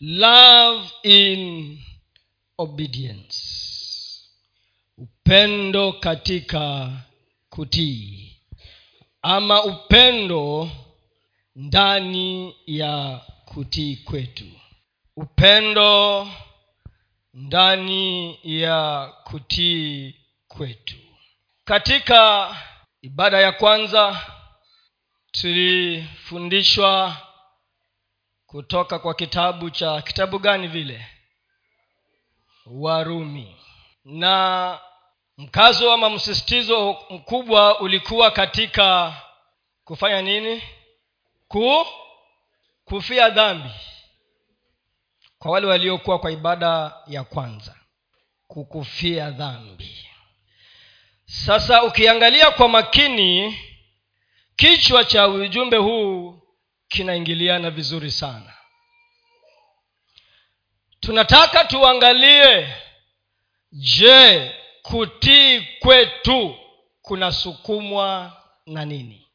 love in obedience. Upendo katika kutii. Ama upendo ndani ya kutii kwetu. Upendo ndani ya kutii kwetu. Katika ibada ya kwanza tulifundishwa kutoka kwa kitabu cha kitabu gani vile? Warumi. Na mkazo ama msisitizo mkubwa ulikuwa katika kufanya nini? Ku kufia dhambi kwa wale waliokuwa kwa ibada ya kwanza kukufia dhambi. Sasa ukiangalia kwa makini kichwa cha ujumbe huu kinaingiliana vizuri sana. Tunataka tuangalie je kutii kwetu kunasukumwa na nini?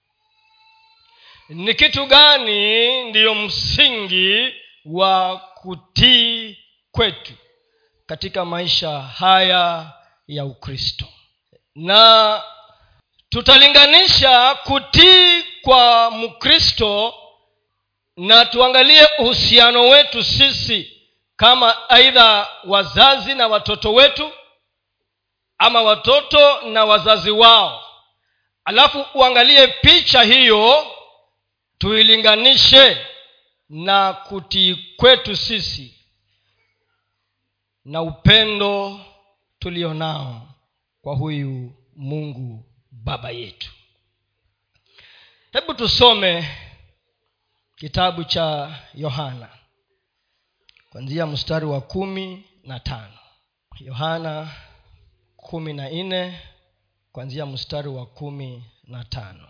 Ni kitu gani ndiyo msingi wa kutii kwetu katika maisha haya ya ukristo? Na tutalinganisha kutii kwa mkristo na tuangalie uhusiano wetu sisi kama aidha wazazi na watoto wetu ama watoto na wazazi wao. Alafu uangalie picha hiyo tuilinganishe na kutii kwetu sisi na upendo tulio nao kwa huyu mungu baba yetu. Hebu tusome kitabu cha yohana kwanzia mstari wa kumi na tano. Yohana kumi na nne kwanzia mstari wa kumi na tano.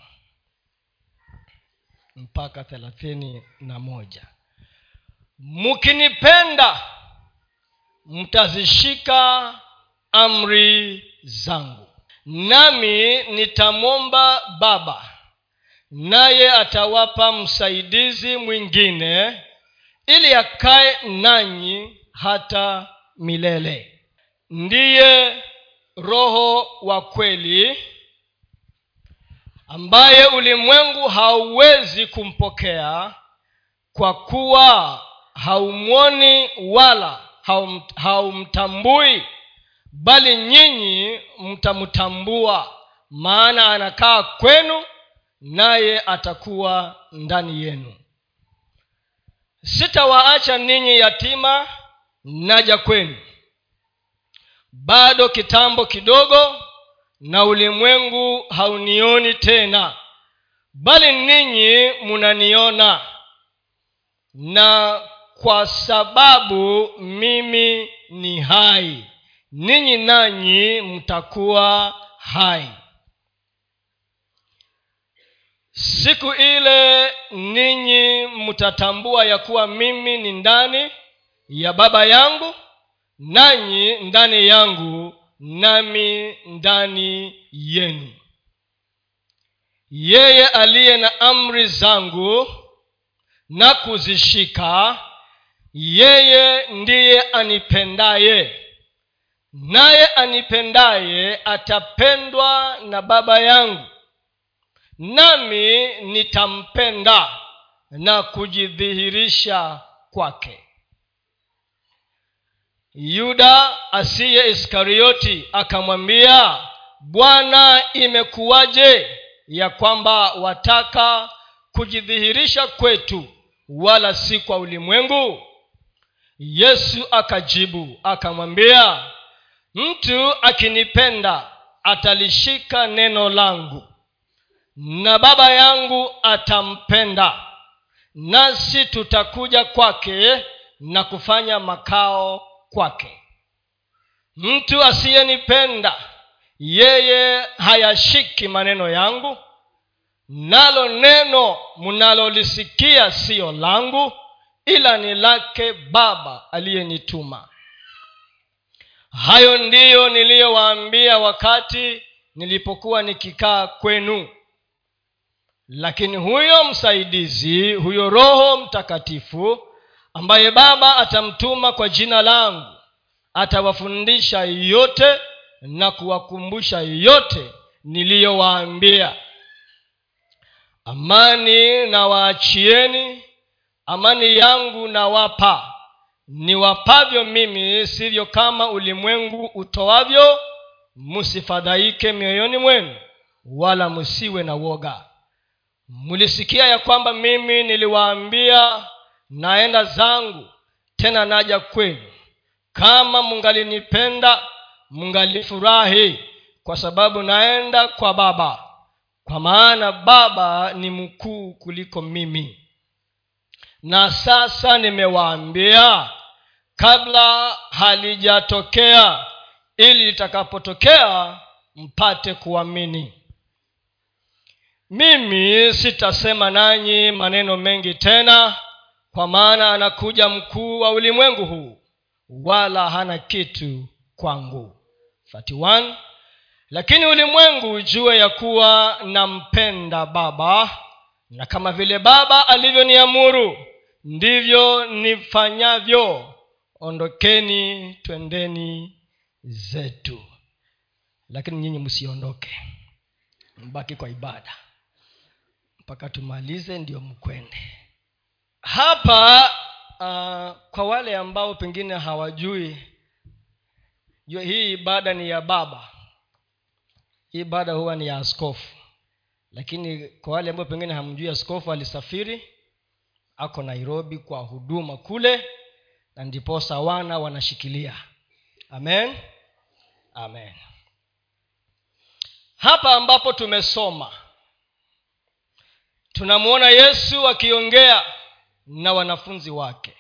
Mpaka thelathini na moja. Mkinipenda mtazishika amri zangu. Nami nitamwomba baba naye atawapa msaidizi mwingine ili akae nanyi hata milele. Ndiye roho wa kweli ambaye ulimwengu hauwezi kumpokea kwa kuwa haumwoni wala haum, haumtambui bali nyinyi mtamtambua maana anakaa kwenu naye atakuwa ndani yenu. Sitawaacha ninyi yatima naja kwenu. Bado kitambo kidogo na ulimwengu haunioni tena bali ninyi munaniona na kwa sababu mimi ni hai ninyi nanyi mtakuwa hai siku ile ninyi mtatambua ya kuwa mimi ni ndani ya baba yangu nanyi ndani yangu nami ndani yenu. Yeye aliye na amri zangu na kuzishika yeye ndiye anipendaye. Naye anipendaye atapendwa na baba yangu nami nitampenda na kujidhihirisha kwake. Yuda asiye iskarioti akamwambia bwana imekuwaje ya kwamba wataka kujidhihirisha kwetu wala si kwa ulimwengu? Yesu akajibu akamwambia mtu akinipenda atalishika neno langu na baba yangu atampenda. Nasi tutakuja kwake na kufanya makao kwake. Mtu asiyenipenda yeye hayashiki maneno yangu nalo neno mnalolisikia siyo langu ila ni lake baba aliyenituma. Hayo ndiyo niliyowaambia wakati nilipokuwa nikikaa kwenu lakini huyo msaidizi huyo roho mtakatifu ambaye baba atamtuma kwa jina langu atawafundisha yote na kuwakumbusha yote niliyowaambia. Amani na waachieni amani yangu nawapa. Niwapavyo mimi sivyo kama ulimwengu utoavyo. Msifadhaike mioyoni mwenu wala msiwe na woga mlisikia ya kwamba mimi niliwaambia naenda zangu tena naja kwenu. Kama mungalinipenda mungalifurahi kwa sababu naenda kwa baba. Kwa maana baba ni mkuu kuliko mimi. Na sasa nimewaambia kabla halijatokea ili litakapotokea mpate kuamini mimi sitasema nanyi maneno mengi tena kwa maana anakuja mkuu wa ulimwengu huu wala hana kitu kwangu. 31 lakini ulimwengu ujue ya kuwa nampenda baba na kama vile baba alivyoniamuru ndivyo nifanyavyo. Ondokeni twendeni zetu. Lakini nyinyi msiondoke mbaki kwa ibada mpaka tumalize ndio mkwende. Hapa uh, kwa wale ambao pengine hawajui hii ibada ni ya baba. Hii ibada huwa ni ya askofu. Lakini kwa wale ambao pengine hamjui askofu alisafiri ako nairobi kwa huduma kule na ndiposa wana wanashikilia. Amen? Amen. Hapa ambapo tumesoma tunamwona yesu akiongea na wanafunzi wake.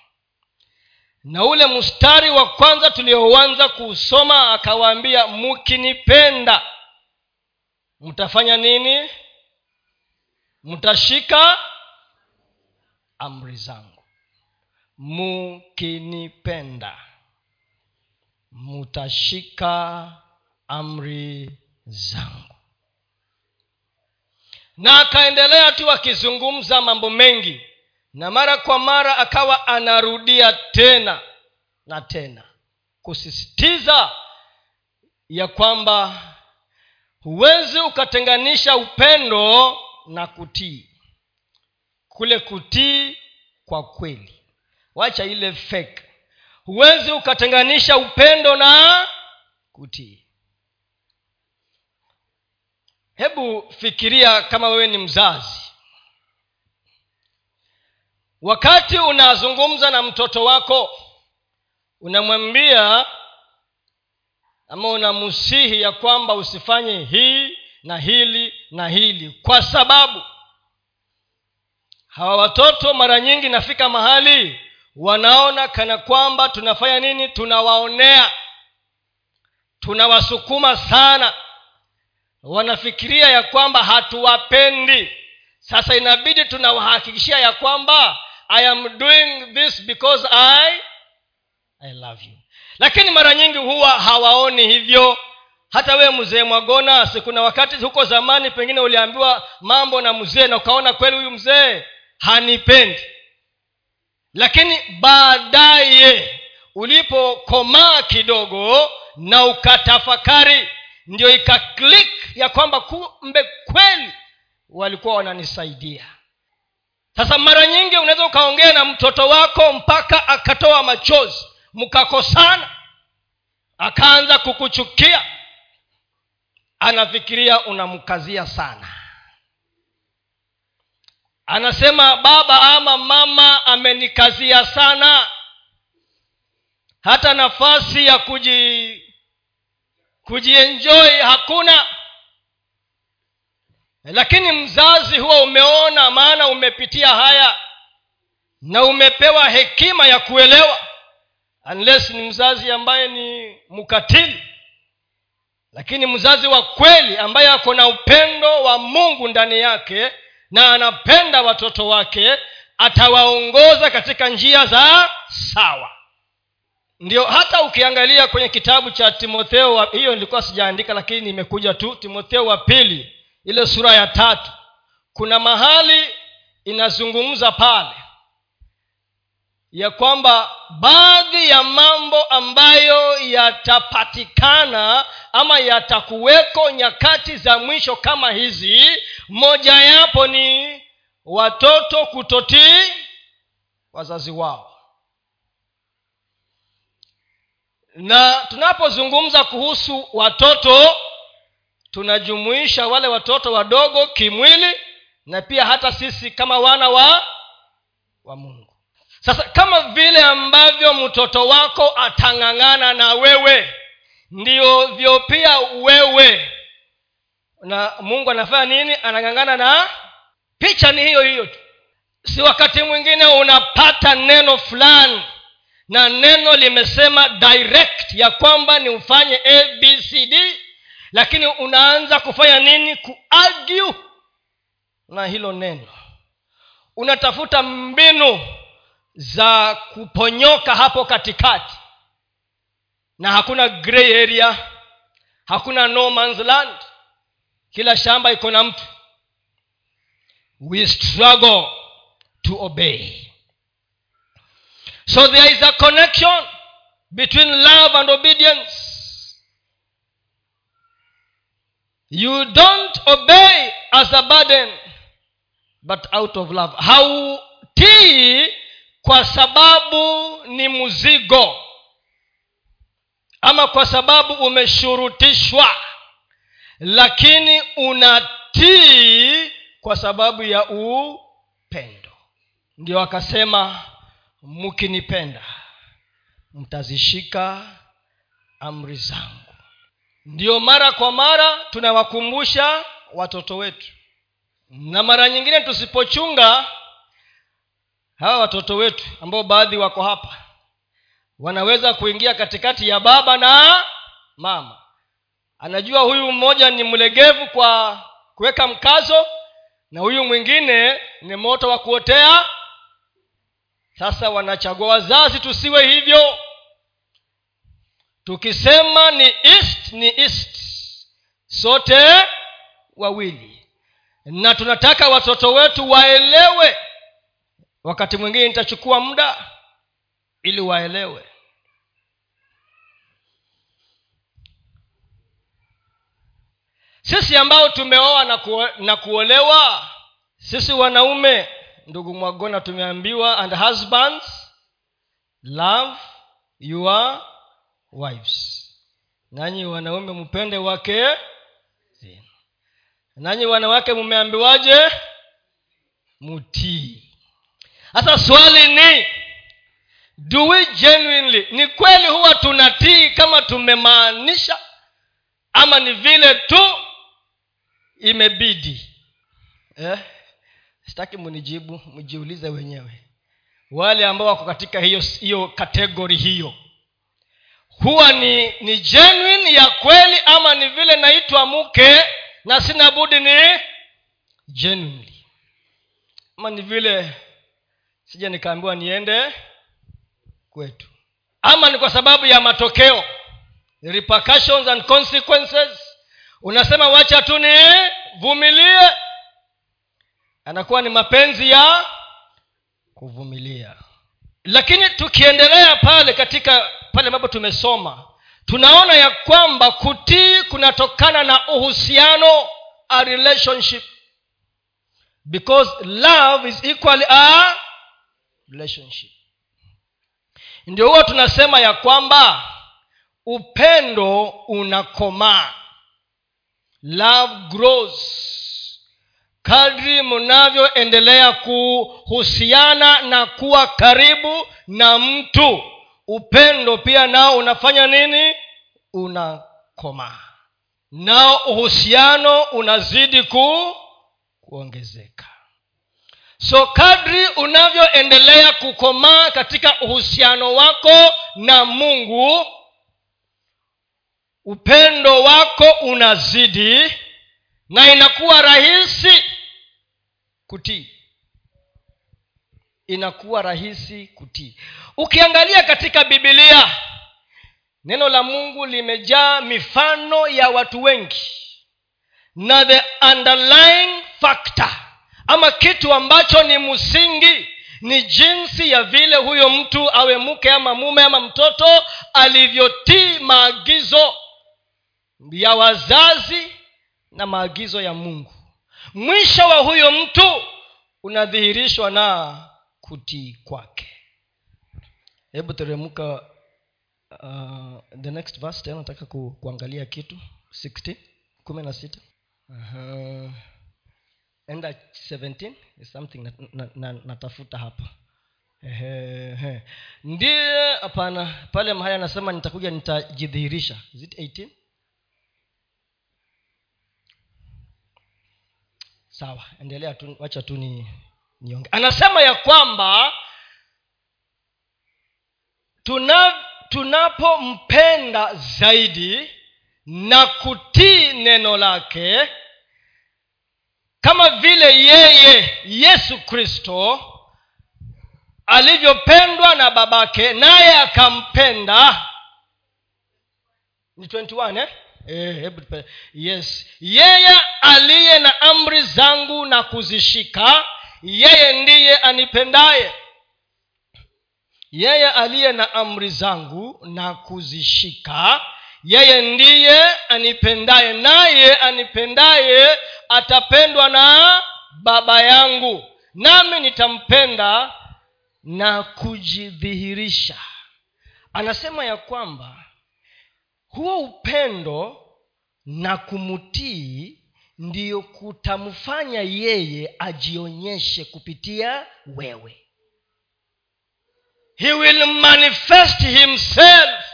Na ule mstari wa kwanza tulioanza kuusoma akawaambia mkinipenda. Mtafanya nini? Mtashika amri zangu. Mukinipenda mutashika amri zangu na akaendelea tu akizungumza mambo mengi. Na mara kwa mara akawa anarudia tena na tena. Kusisitiza ya kwamba huwezi ukatenganisha upendo na kutii. Kule kutii kwa kweli. Wacha ile fake. Huwezi ukatenganisha upendo na kutii hebu fikiria kama wewe ni mzazi. Wakati unazungumza na mtoto wako unamwambia ama unamusihi ya kwamba usifanye hii na hili na hili kwa sababu hawa watoto mara nyingi nafika mahali wanaona kana kwamba tunafanya nini tunawaonea tunawasukuma sana wanafikiria ya kwamba hatuwapendi. Sasa inabidi tunawahakikishia ya kwamba i am doing this because i i love you. Lakini mara nyingi huwa hawaoni hivyo. Hata wewe mzee mwagona kuna wakati huko zamani pengine uliambiwa mambo na mzee na ukaona kweli huyu mzee hanipendi. Lakini baadaye ulipokomaa kidogo na ukatafakari ndio ika click ya kwamba kumbe kweli walikuwa wananisaidia. Sasa mara nyingi unaweza ukaongea na mtoto wako mpaka akatoa machozi mkakosana akaanza kukuchukia anafikiria unamkazia sana. Anasema baba ama mama amenikazia sana. Hata nafasi ya kuji kujienjoi hakuna. Lakini mzazi huwa umeona maana umepitia haya na umepewa hekima ya kuelewa. Unless ni mzazi ambaye ni mkatili. Lakini mzazi wa kweli ambaye ako na upendo wa mungu ndani yake na anapenda watoto wake atawaongoza katika njia za sawa ndio hata ukiangalia kwenye kitabu cha timotheo hiyo nilikuwa sijaandika lakini imekuja tu timotheo wa pili ile sura ya tatu. Kuna mahali inazungumza pale ya kwamba baadhi ya mambo ambayo yatapatikana ama yatakuweko nyakati za mwisho kama hizi moja yapo ni watoto kutotii wazazi wao na tunapozungumza kuhusu watoto tunajumuisha wale watoto wadogo kimwili na pia hata sisi kama wana wa wa mungu. Sasa kama vile ambavyo mtoto wako atang'ang'ana na wewe ndiovyo pia wewe. Na mungu anafanya nini? Anang'ang'ana na picha ni hiyo hiyo tu. Si wakati mwingine unapata neno fulani na neno limesema direct ya kwamba ni ufanye abcd lakini unaanza kufanya nini? Kuargue na hilo neno. Unatafuta mbinu za kuponyoka hapo katikati. Na hakuna gray area hakuna no man's land. Kila shamba iko na mtu. We struggle to obey so there is a connection between love and obedience. You don't obey as a burden but out of love. Hautii kwa sababu ni mzigo ama kwa sababu umeshurutishwa lakini unatii kwa sababu ya upendo. Ndio akasema mkinipenda mtazishika amri zangu. Ndiyo mara kwa mara tunawakumbusha watoto wetu. Na mara nyingine tusipochunga hawa watoto wetu ambao baadhi wako hapa wanaweza kuingia katikati ya baba na mama. Anajua huyu mmoja ni mlegevu kwa kuweka mkazo na huyu mwingine ni moto wa kuotea sasa wanachagua wazazi tusiwe hivyo. Tukisema ni east ni east. Sote wawili. Na tunataka watoto wetu waelewe. Wakati mwingine nitachukua muda ili waelewe. Sisi ambao tumeoa na, na kuolewa sisi wanaume ndugu mwagona tumeambiwa and husbands love your wives. Nanyi wanaume mpende wake zenu. Nanyi wanawake mumeambiwaje? Mutii. Sasa swali ni do we genuinely ni kweli huwa tunatii kama tumemaanisha ama ni vile tu imebidi? Eh? Sitaki munijibu mjiulize wenyewe. Wale ambao wako katika hiyo hiyo kategori hiyo huwa ni ni genuine ya kweli ama ni vile naitwa mke na sina budi ni genuinely? Ama ni vile sija nikaambiwa niende kwetu? Ama ni kwa sababu ya matokeo? Repercussions and consequences? Unasema wacha tu nivumilie anakuwa ni mapenzi ya kuvumilia. Lakini tukiendelea pale katika pale ambapo tumesoma tunaona ya kwamba kutii kunatokana na uhusiano a relationship. Because love is equally a relationship. Ndio huwa tunasema ya kwamba upendo unakomaa. Love grows kadri mnavyoendelea kuhusiana na kuwa karibu na mtu upendo pia nao unafanya nini? Unakomaa nao uhusiano unazidi ku kuongezeka. So kadri unavyoendelea kukomaa katika uhusiano wako na mungu upendo wako unazidi na inakuwa rahisi kutii. Inakuwa rahisi kutii. Ukiangalia katika bibilia neno la mungu limejaa mifano ya watu wengi na the underlying factor ama kitu ambacho ni msingi ni jinsi ya vile huyo mtu awe mke ama mume ama mtoto alivyotii maagizo ya wazazi na maagizo ya mungu mwisho wa huyo mtu unadhihirishwa na kutii kwake. Hebu teremka uh, the next verse tena nataka ku, kuangalia kitu. 16 kumi na sita. Uh-huh. enda 17 is something natafuta na, na, na hapa. Ndiye hapana. Pale mahali anasema nitakuja nitajidhihirisha. Is it 18 sawa endelea tu wacha tu ni nionge anasema ya kwamba tuna tunapompenda zaidi na kutii neno lake kama vile yeye yesu kristo alivyopendwa na babake naye akampenda ni 21 eh? Eh, yes. Yeye aliye na amri zangu na kuzishika yeye ndiye anipendaye. Yeye aliye na amri zangu na kuzishika yeye ndiye anipendaye. Naye anipendaye atapendwa na baba yangu nami nitampenda na kujidhihirisha. Anasema ya kwamba huo upendo na kumtii ndiyo kutamfanya yeye ajionyeshe kupitia wewe. He will manifest himself.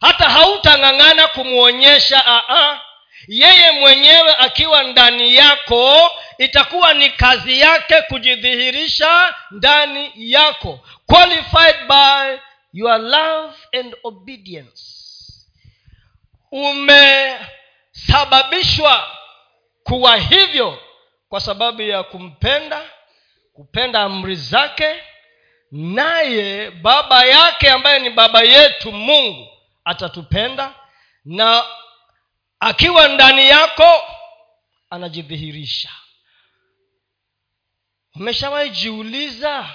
Hata hautang'ang'ana kumwonyesha aa yeye mwenyewe akiwa ndani yako itakuwa ni kazi yake kujidhihirisha ndani yako. Qualified by your love and obedience umesababishwa kuwa hivyo kwa sababu ya kumpenda kupenda amri zake naye baba yake ambaye ni baba yetu mungu atatupenda na akiwa ndani yako anajidhihirisha. Umeshawahi jiuliza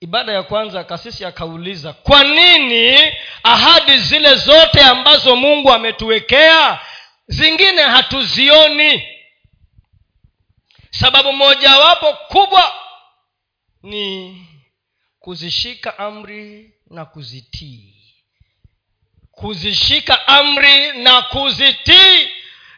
ibada ya kwanza kasisi akauliza kwa nini ahadi zile zote ambazo mungu ametuwekea zingine hatuzioni? Sababu mojawapo kubwa ni kuzishika amri na kuzitii. Kuzishika amri na kuzitii.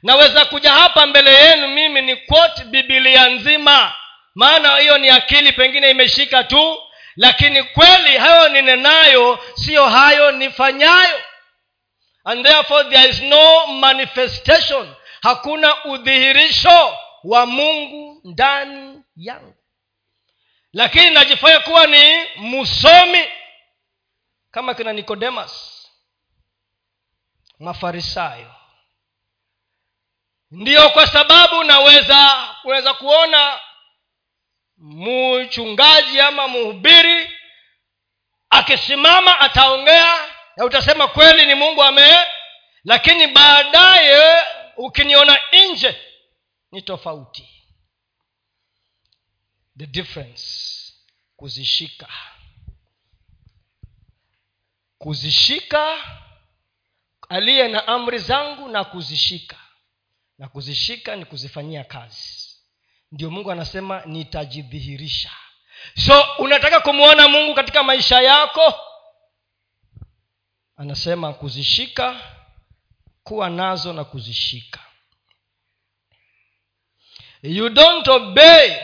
Naweza kuja hapa mbele yenu mimi ni quote bibilia nzima. Maana hiyo ni akili pengine imeshika tu lakini kweli hayo ninenayo siyo hayo nifanyayo. And therefore there is no manifestation. Hakuna udhihirisho wa mungu ndani yangu. Lakini najifanya kuwa ni msomi kama kina nikodemas mafarisayo. Ndiyo kwa sababu naweza unaweza kuona mchungaji ama mhubiri akisimama ataongea na utasema kweli ni mungu ame lakini baadaye ukiniona nje ni tofauti. The difference kuzishika. Kuzishika aliye na amri zangu na kuzishika. Na kuzishika ni kuzifanyia kazi ndio mungu anasema nitajidhihirisha. So unataka kumwona mungu katika maisha yako? Anasema kuzishika kuwa nazo na kuzishika. You don't obey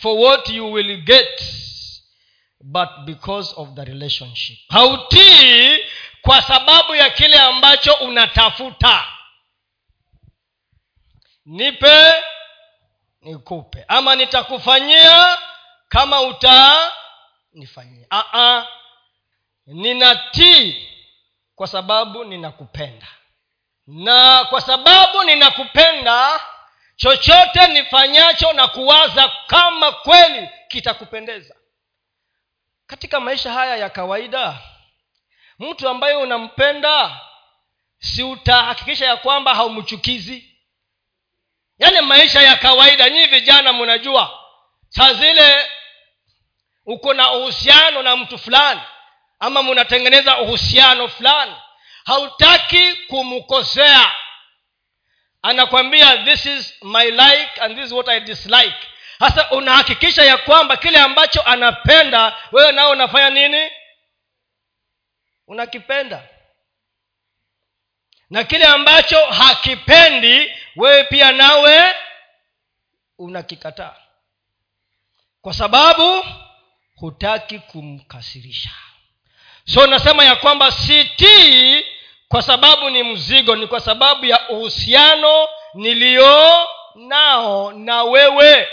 for what you will get but because of the relationship. Hautii kwa sababu ya kile ambacho unatafuta. Nipe nikupe. Ama nitakufanyia kama utanifanyia. Aa, ninatii kwa sababu ninakupenda. Na kwa sababu ninakupenda chochote nifanyacho na kuwaza kama kweli kitakupendeza. Katika maisha haya ya kawaida mtu ambaye unampenda si utahakikisha ya kwamba haumchukizi yale maisha ya kawaida nyii vijana mnajua saa zile uko na uhusiano na mtu fulani ama mnatengeneza uhusiano fulani hautaki kumkosea. Anakwambia this is my like and this is what i dislike. Sasa unahakikisha ya kwamba kile ambacho anapenda wewe nao unafanya nini? Unakipenda. Na kile ambacho hakipendi wewe pia nawe unakikataa. Kwa sababu hutaki kumkasirisha. So nasema ya kwamba sitii kwa sababu ni mzigo ni kwa sababu ya uhusiano niliyo nao na wewe.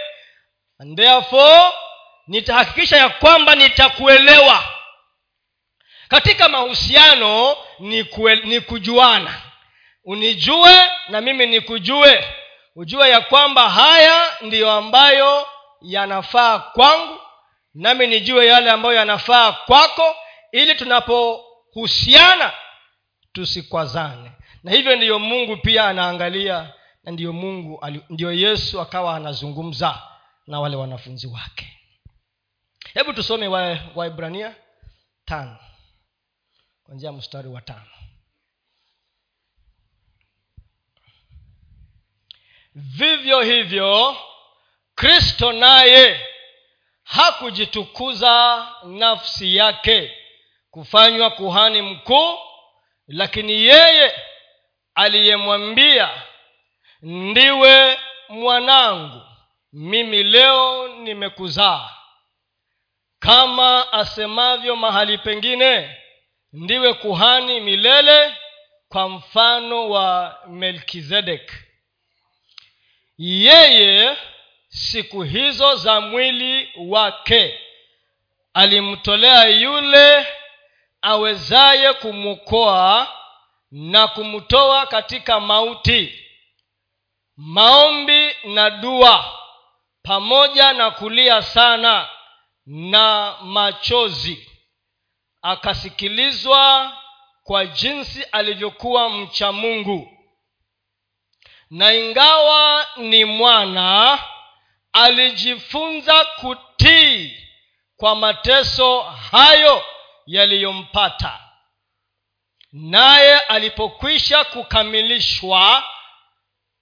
And therefore nitahakikisha ya kwamba nitakuelewa. Katika mahusiano ni, kue, ni kujuana unijue na mimi nikujue. Ujue ya kwamba haya ndiyo ambayo yanafaa kwangu nami nijue yale ambayo yanafaa kwako ili tunapohusiana tusikwazane. Na hivyo ndiyo mungu pia anaangalia na ndiyo mungu ndiyo yesu akawa anazungumza na wale wanafunzi wake. Hebu tusome waibrania wa tano kwanzia mstari wa tano vivyo hivyo kristo naye hakujitukuza nafsi yake kufanywa kuhani mkuu lakini yeye aliyemwambia ndiwe mwanangu mimi leo nimekuzaa. Kama asemavyo mahali pengine ndiwe kuhani milele kwa mfano wa melkizedek yeye siku hizo za mwili wake alimtolea yule awezaye kumwokoa na kumtoa katika mauti. Maombi na dua pamoja na kulia sana na machozi. Akasikilizwa kwa jinsi alivyokuwa mcha mungu na ingawa ni mwana alijifunza kutii kwa mateso hayo yaliyompata. Naye alipokwisha kukamilishwa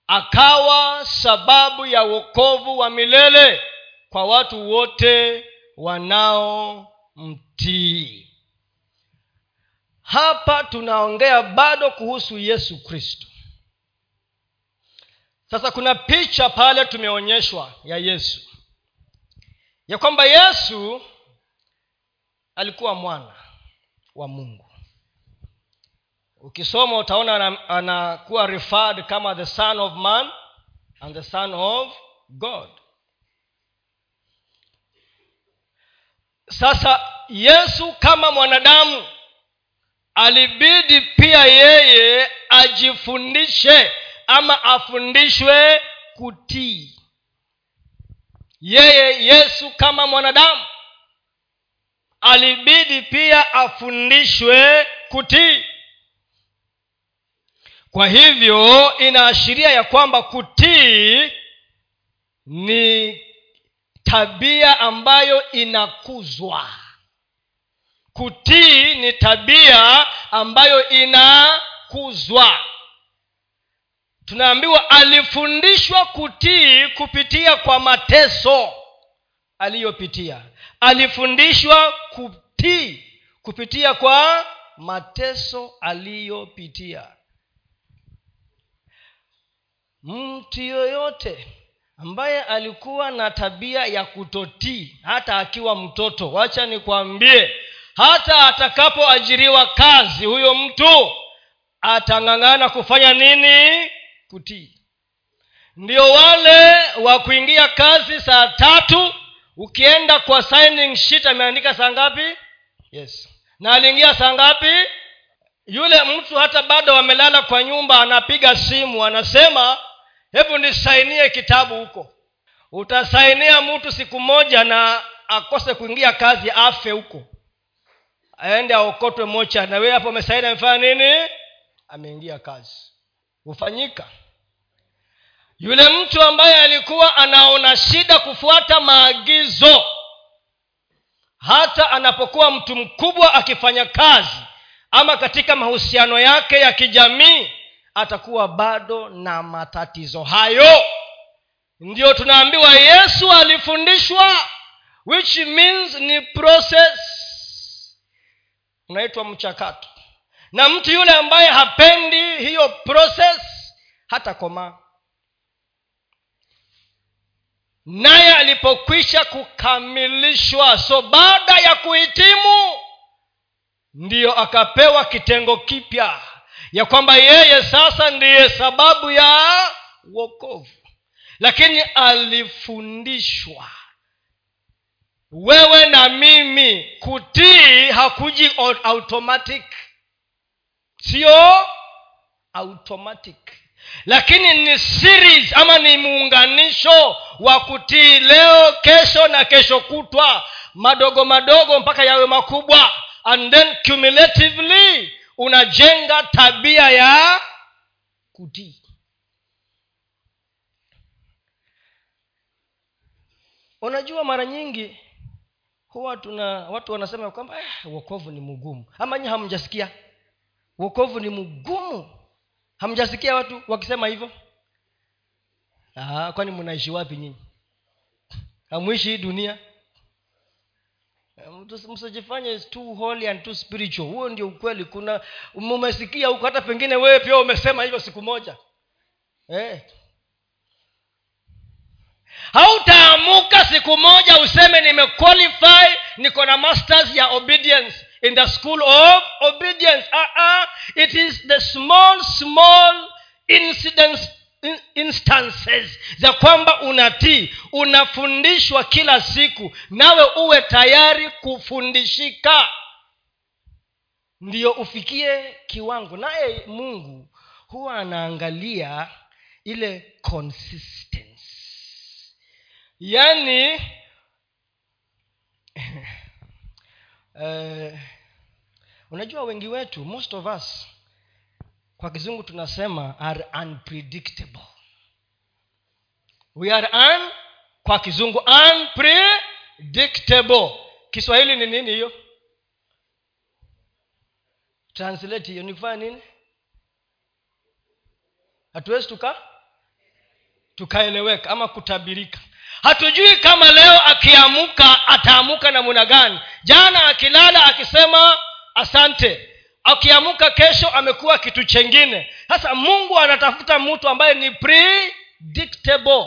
akawa sababu ya wokovu wa milele kwa watu wote wanaomtii. Hapa tunaongea bado kuhusu yesu kristo sasa kuna picha pale tumeonyeshwa ya yesu. Ya kwamba yesu alikuwa mwana wa mungu. Ukisoma utaona anakuwa referred kama the son of man and the son of god. Sasa yesu kama mwanadamu alibidi pia yeye ajifundishe ama afundishwe kutii. Yeye yesu kama mwanadamu alibidi pia afundishwe kutii. Kwa hivyo inaashiria ya kwamba kutii ni tabia ambayo inakuzwa. Kutii ni tabia ambayo inakuzwa tunaambiwa alifundishwa kutii kupitia kwa mateso aliyopitia. Alifundishwa kutii kupitia kwa mateso aliyopitia. Mtu yoyote ambaye alikuwa na tabia ya kutotii hata akiwa mtoto wacha nikwambie hata atakapoajiriwa kazi huyo mtu atang'ang'ana kufanya nini kutii ndio wale wa kuingia kazi saa tatu ukienda kwa signing sheet ameandika saa ngapi? Yes. Na aliingia saa ngapi? Yule mtu hata bado amelala kwa nyumba anapiga simu anasema hebu nisainie kitabu huko. Utasainia mtu siku moja na akose kuingia kazi afe huko. Aende aokotwe mocha. Na wewe hapo amesaini amefanya nini? Ameingia kazi hufanyika. Yule mtu ambaye alikuwa anaona shida kufuata maagizo hata anapokuwa mtu mkubwa akifanya kazi ama katika mahusiano yake ya kijamii atakuwa bado na matatizo hayo. Ndio tunaambiwa yesu alifundishwa which means ni process. Unaitwa mchakato na mtu yule ambaye hapendi hiyo process hata komaa naye alipokwisha kukamilishwa so baada ya kuhitimu ndiyo akapewa kitengo kipya ya kwamba yeye sasa ndiye sababu ya wokovu. Lakini alifundishwa wewe na mimi kutii hakuji automatic sio automatic. Lakini ni series ama ni muunganisho wa kutii leo kesho na kesho kutwa. Madogo madogo mpaka yawe makubwa. And then cumulatively unajenga tabia ya kutii. Unajua mara nyingi huwa tuna watu wanasema kwamba eh, wokovu ni mgumu. Ama nyi hamjasikia wokovu ni mgumu. Hamjasikia watu wakisema hivyo? Kwani mnaishi wapi nyinyi? Hamwishi hii dunia? Msijifanye too holy and too spiritual. Huo ndio ukweli. Kuna umesikia huko hata pengine wewe pia umesema hivyo siku moja. Eh. hautaamuka siku moja useme nimequalify niko na masters ya obedience in the school of obedience. Uh-uh. it is the small small incidents instances za kwamba unatii unafundishwa kila siku nawe uwe tayari kufundishika. Ndiyo ufikie kiwango. Naye mungu huwa anaangalia ile consistency. Yaani uh, unajua wengi wetu most of us kwa kizungu tunasema are unpredictable. We are un, kwa kizungu unpredictable. Kiswahili ni nini hiyo? Translate hiyo nikufanya nini? Hatuwezi tuka tukaeleweka ama kutabirika hatujui kama leo akiamuka ataamuka namuna gani. Jana akilala akisema asante. Akiamuka kesho amekuwa kitu chengine. Sasa mungu anatafuta mtu ambaye ni predictable.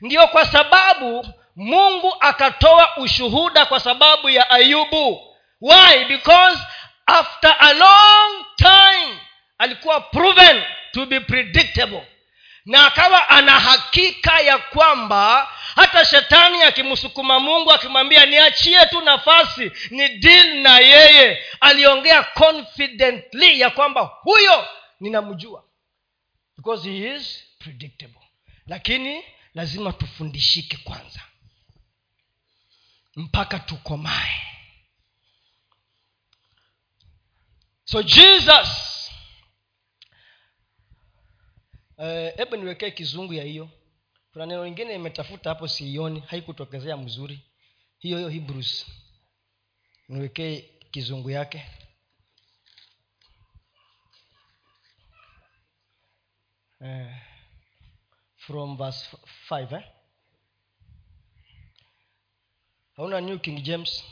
Ndiyo kwa sababu mungu akatoa ushuhuda kwa sababu ya ayubu. Why? Because after a long time alikuwa proven to be predictable na akawa ana hakika ya kwamba hata shetani akimsukuma mungu akimwambia niachie tu nafasi ni deal na yeye aliongea confidently ya kwamba huyo ninamjua. Because he is predictable. Lakini lazima tufundishike kwanza. Mpaka tukomae. So jesus hebu uh, niwekee kizungu ya hiyo. Kuna neno lingine imetafuta hapo siioni haikutokezea mzuri. Hiyo hiyo hebrews. Niwekee kizungu yake. Uh, from verse 5 eh? hauna new king james?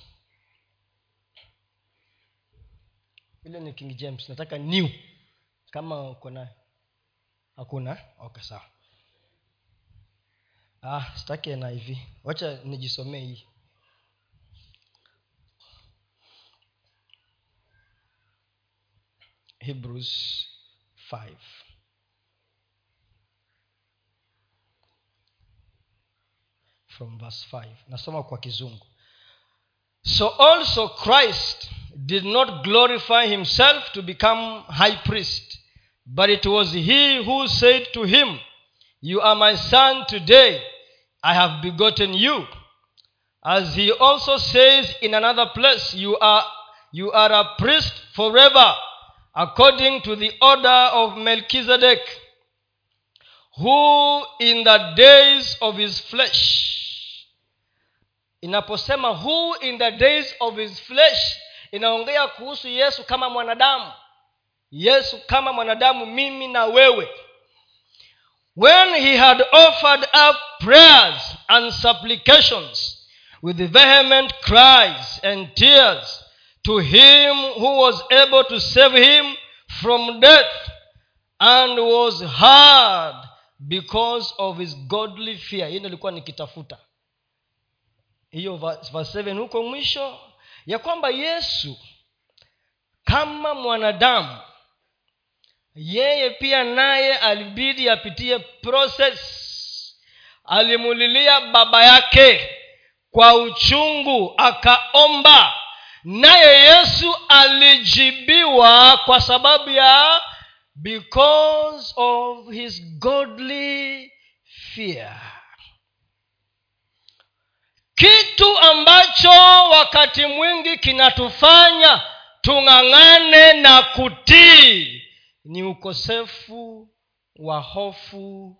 Ile ni king james nataka new. Kama uko nayo hakuna? Okay sawa. Ah sitaki na hivi. Wacha nijisomee hii. Hebrews 5 from verse 5 nasoma kwa kizungu. So also christ did not glorify himself to become high priest but it was he who said to him you are my son today. I have begotten you. As he also says in another place you are you are a priest forever according to the order of melchizedek who in the days of his flesh inaposema who in the days of his flesh inaongea kuhusu yesu kama mwanadamu yesu kama mwanadamu mimi na wewe. When he had offered up prayers and supplications with vehement cries and tears to him who was able to save him from death and was hard because of his godly fear. Hii ilikuwa nikitafuta. Hiyo verse 7 huko mwisho ya kwamba yesu kama mwanadamu yeye pia naye alibidi apitie process. Alimulilia baba yake kwa uchungu akaomba. Naye yesu alijibiwa kwa sababu ya because of his godly fear. Kitu ambacho wakati mwingi kinatufanya tung'ang'ane na kutii ni ukosefu wa hofu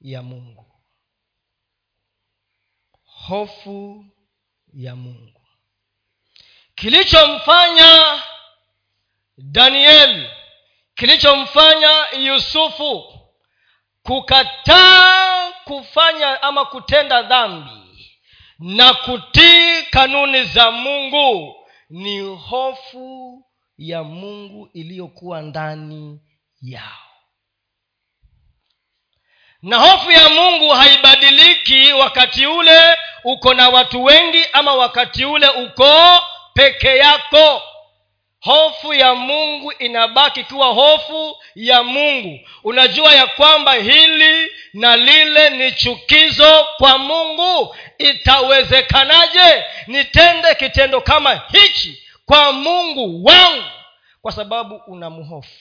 ya mungu. Hofu ya mungu. Kilichomfanya danieli kilichomfanya yusufu kukataa kufanya ama kutenda dhambi na kutii kanuni za mungu ni hofu ya mungu iliyokuwa ndani yao. Na hofu ya mungu haibadiliki wakati ule uko na watu wengi ama wakati ule uko peke yako. Hofu ya mungu inabaki kuwa hofu ya mungu. Unajua ya kwamba hili na lile ni chukizo kwa mungu. Itawezekanaje? Nitende kitendo kama hichi kwa mungu wangu kwa sababu unamhofu.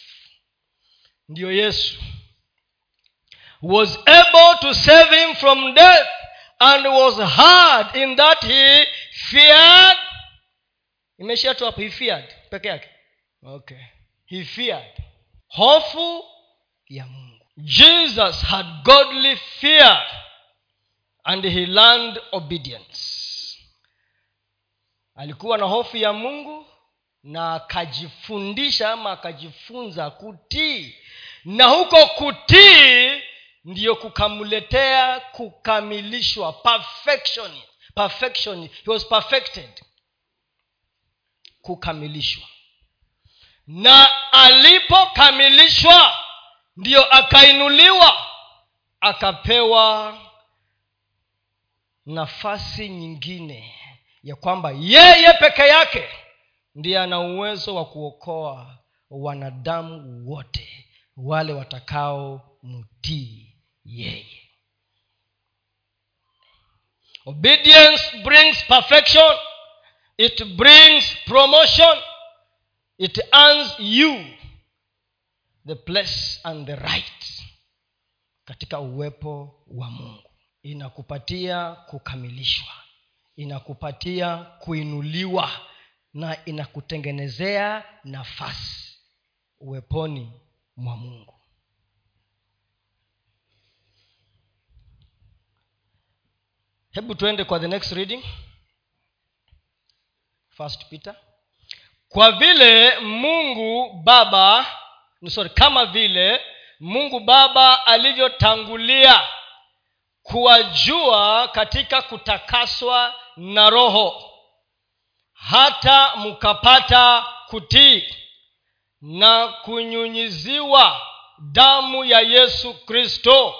Ndiyo yesu. Was able to save him from death and was hard in that he feared. Imeishia tu hapo he feared peke yake. Okay. He feared. Hofu ya mungu. Jesus had godly fear and he learned obedience alikuwa na hofu ya mungu na akajifundisha ama akajifunza kutii. Na huko kutii ndiyo kukamletea kukamilishwa perfection perfection he was perfected. Kukamilishwa. Na alipokamilishwa ndiyo akainuliwa akapewa nafasi nyingine ya kwamba yeye peke yake ndiye ana uwezo wa kuokoa wanadamu wote wale watakaomtii yeye. Obedience brings perfection it brings promotion it earns you the place and the right katika uwepo wa mungu. Inakupatia kukamilishwa inakupatia kuinuliwa na inakutengenezea nafasi uweponi mwa mungu. Hebu tuende kwa the next reading. First peter. Kwa vile mungu baba sorry kama vile mungu baba alivyotangulia kuwajua katika kutakaswa na roho. Hata mkapata kutii na kunyunyiziwa damu ya yesu kristo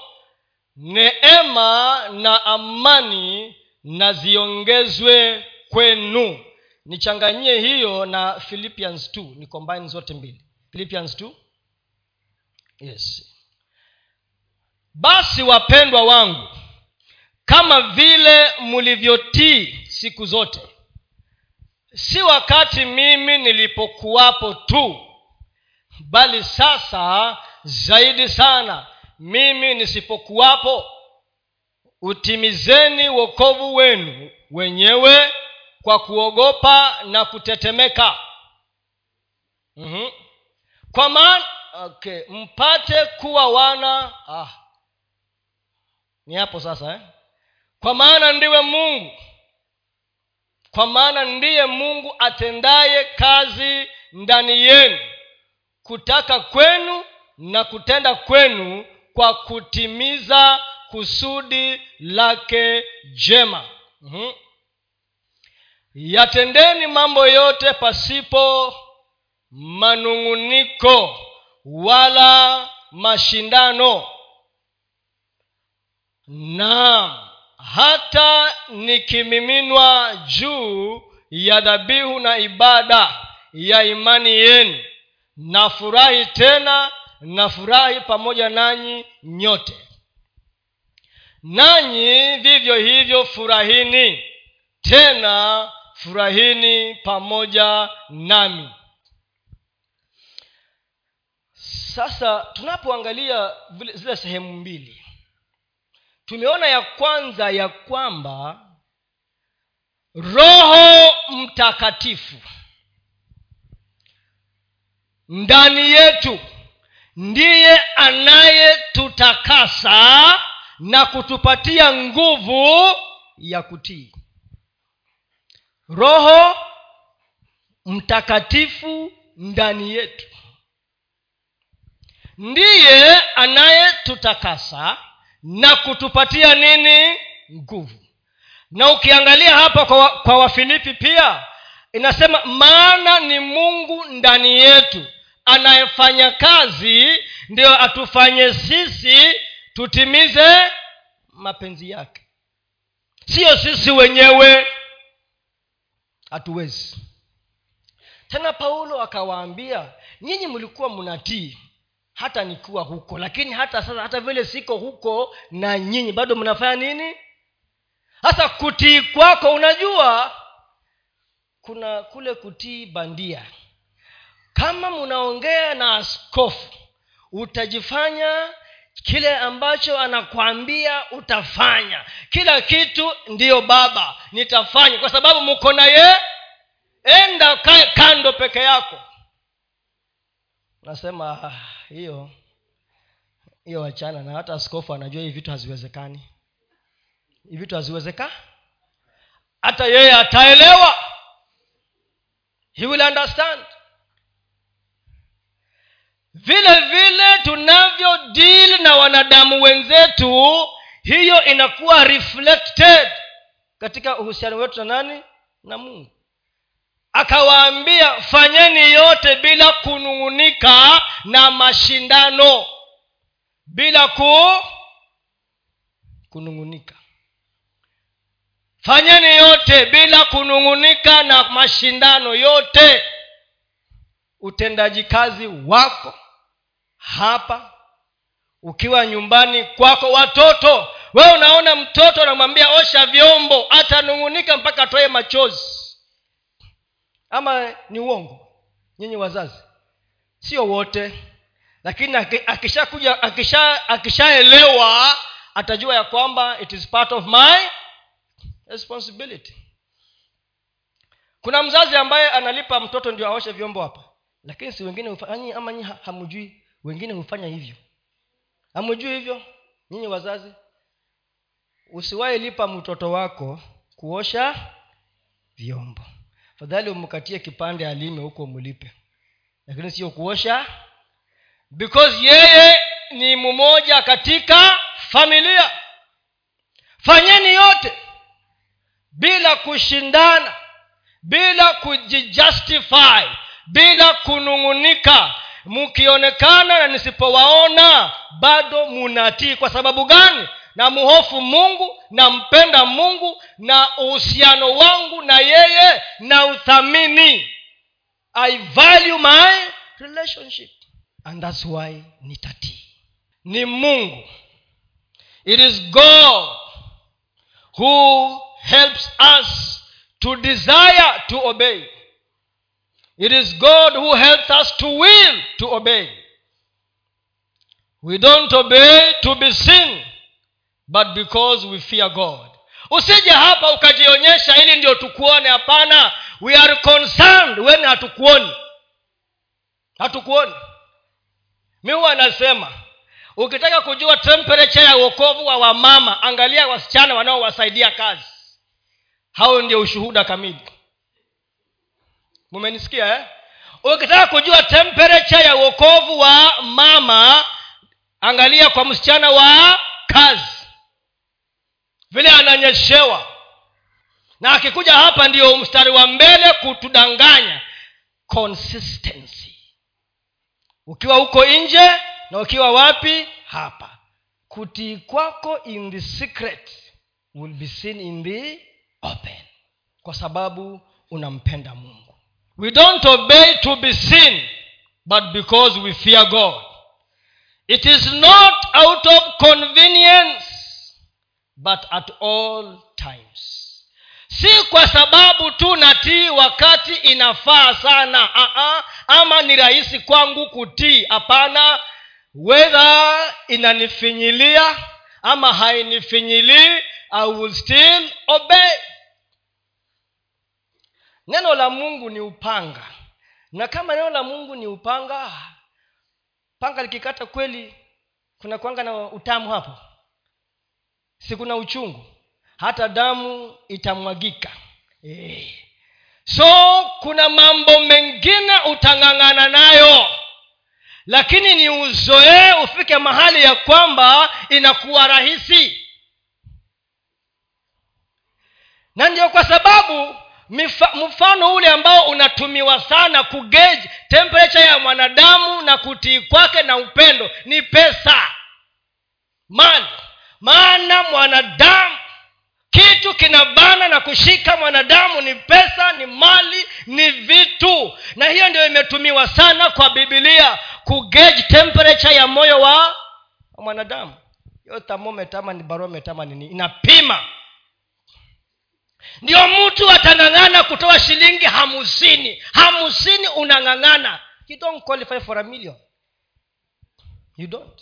neema na amani na ziongezwe kwenu. Nichanganyie hiyo na philippians 2 ni combine zote mbili. Philippians 2 yes. Basi wapendwa wangu kama vile mlivyotii siku zote si wakati mimi nilipokuwapo tu bali sasa zaidi sana mimi nisipokuwapo utimizeni wokovu wenu wenyewe kwa kuogopa na kutetemeka mm-hmm. kwa maana okay mpate kuwa wana ah, ni hapo sasa eh? Kwa maana ndiwe mungu. Kwa maana ndiye mungu atendaye kazi ndani yenu. Kutaka kwenu na kutenda kwenu kwa kutimiza kusudi lake jema. Mm-hmm. yatendeni mambo yote pasipo manung'uniko wala mashindano. Naam hata nikimiminwa juu ya dhabihu na ibada ya imani yenu nafurahi tena nafurahi pamoja nanyi nyote. Nanyi vivyo hivyo furahini tena furahini pamoja nami. Sasa tunapoangalia zile sehemu mbili tumeona ya kwanza ya kwamba roho mtakatifu ndani yetu ndiye anayetutakasa na kutupatia nguvu ya kutii. Roho mtakatifu ndani yetu ndiye anayetutakasa na kutupatia nini? Nguvu. Na ukiangalia hapa kwa, kwa wafilipi pia inasema maana ni mungu ndani yetu. Anayefanya kazi ndio atufanye sisi tutimize mapenzi yake. Siyo sisi wenyewe. Hatuwezi. Tena paulo akawaambia nyinyi mlikuwa mnatii hata nikiwa huko. Lakini hata sasa hata vile siko huko na nyinyi bado mnafanya nini? Hasa kutii kwako unajua kuna kule kutii bandia. Kama mnaongea na askofu utajifanya kile ambacho anakwambia utafanya. Kila kitu ndiyo baba nitafanya kwa sababu mko na ye enda kae kando peke yako. Nasema ah, hiyo hiyo wachana na hata askofu anajua hii vitu haziwezekani. Hii vitu haziwezeka. Hata yeye ataelewa. He will understand. Vile vile tunavyo deal na wanadamu wenzetu hiyo inakuwa reflected katika uhusiano wetu na nani? Na mungu akawaambia fanyeni yote bila kunung'unika na mashindano. Bila ku kunung'unika. Fanyeni yote bila kunung'unika na mashindano yote. Utendaji kazi wako hapa ukiwa nyumbani kwako watoto. Wewe unaona mtoto anamwambia osha vyombo atanung'unika mpaka atoe machozi ama ni uongo nyinyi wazazi. Sio wote lakini akishakuja akisha akishaelewa atajua ya kwamba it is part of my responsibility. Kuna mzazi ambaye analipa mtoto ndio aoshe vyombo hapa lakini si wengine hufanyi ama nyi hamjui wengine hufanya hivyo. Hamjui hivyo nyinyi wazazi. Usiwahi lipa mtoto wako kuosha vyombo fadhali umkatie kipande alime huko mlipe. Lakini sio kuosha. Because yeye ni mmoja katika familia. Fanyeni yote bila kushindana bila kujijustify bila kunung'unika. Mkionekana na nisipowaona bado munatii. Kwa sababu gani na muhofu mungu nampenda mungu na uhusiano wangu na yeye na uthamini i value my relationship. And thats why nitatii. Ni mungu. It is god who helps us to desire to obey. It is god who helps us to will to obey. We don't obey to be seen but because we fear god. Usije hapa ukajionyesha ili ndio tukuone hapana. We are concerned weni hatukuoni. Hatukuoni. Mi huwa anasema ukitaka kujua temperature ya uokovu wa wamama angalia wasichana wanaowasaidia kazi. Hao ndio ushuhuda kamili. Mumenisikia eh? ukitaka kujua temperature ya uokovu wa mama angalia kwa msichana wa kazi vile ananyeshewa. Na akikuja hapa ndio mstari wa mbele kutudanganya consistency. Ukiwa huko nje na ukiwa wapi? Hapa. Kutii kwako in the secret will be seen in the open. Kwa sababu unampenda mungu. We don't obey to be seen but because we fear god. It is not out of convenience but at all times. Si kwa sababu tu natii wakati inafaa sana uh-uh, ama ni rahisi kwangu kutii hapana. Wedha inanifinyilia ama hainifinyilii i will still obey. Neno la mungu ni upanga. Na kama neno la mungu ni upanga panga likikata kweli kuna kwanga na utamu hapo si kuna uchungu hata damu itamwagika. E. so kuna mambo mengine utang'ang'ana nayo. Lakini ni uzoee ufike mahali ya kwamba inakuwa rahisi. Na ndio kwa sababu mfano ule ambao unatumiwa sana kugeji temperature ya mwanadamu na kutii kwake na upendo ni pesa. Mali maana mwanadamu kitu kinabana na kushika mwanadamu ni pesa ni mali ni vitu. Na hiyo ndio imetumiwa sana kwa bibilia kugage temperature ya moyo wa mwanadamu. Hiyo ni barometer nini? Inapima. Ndio mtu atang'ang'ana kutoa shilingi hamsini. Hamsini unang'ang'ana. You don't qualify for a million. You don't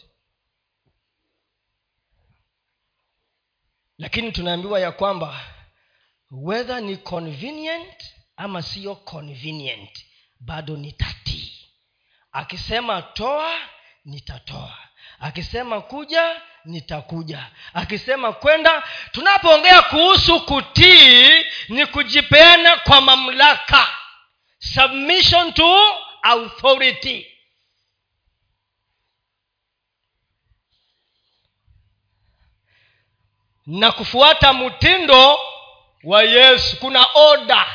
lakini tunaambiwa ya kwamba whether ni convenient ama siyo convenient bado nitatii akisema toa nitatoa. Akisema kuja nitakuja. Akisema kwenda tunapoongea kuhusu kutii ni kujipeana kwa mamlaka. Submission to authority na kufuata mtindo wa yesu. Kuna oda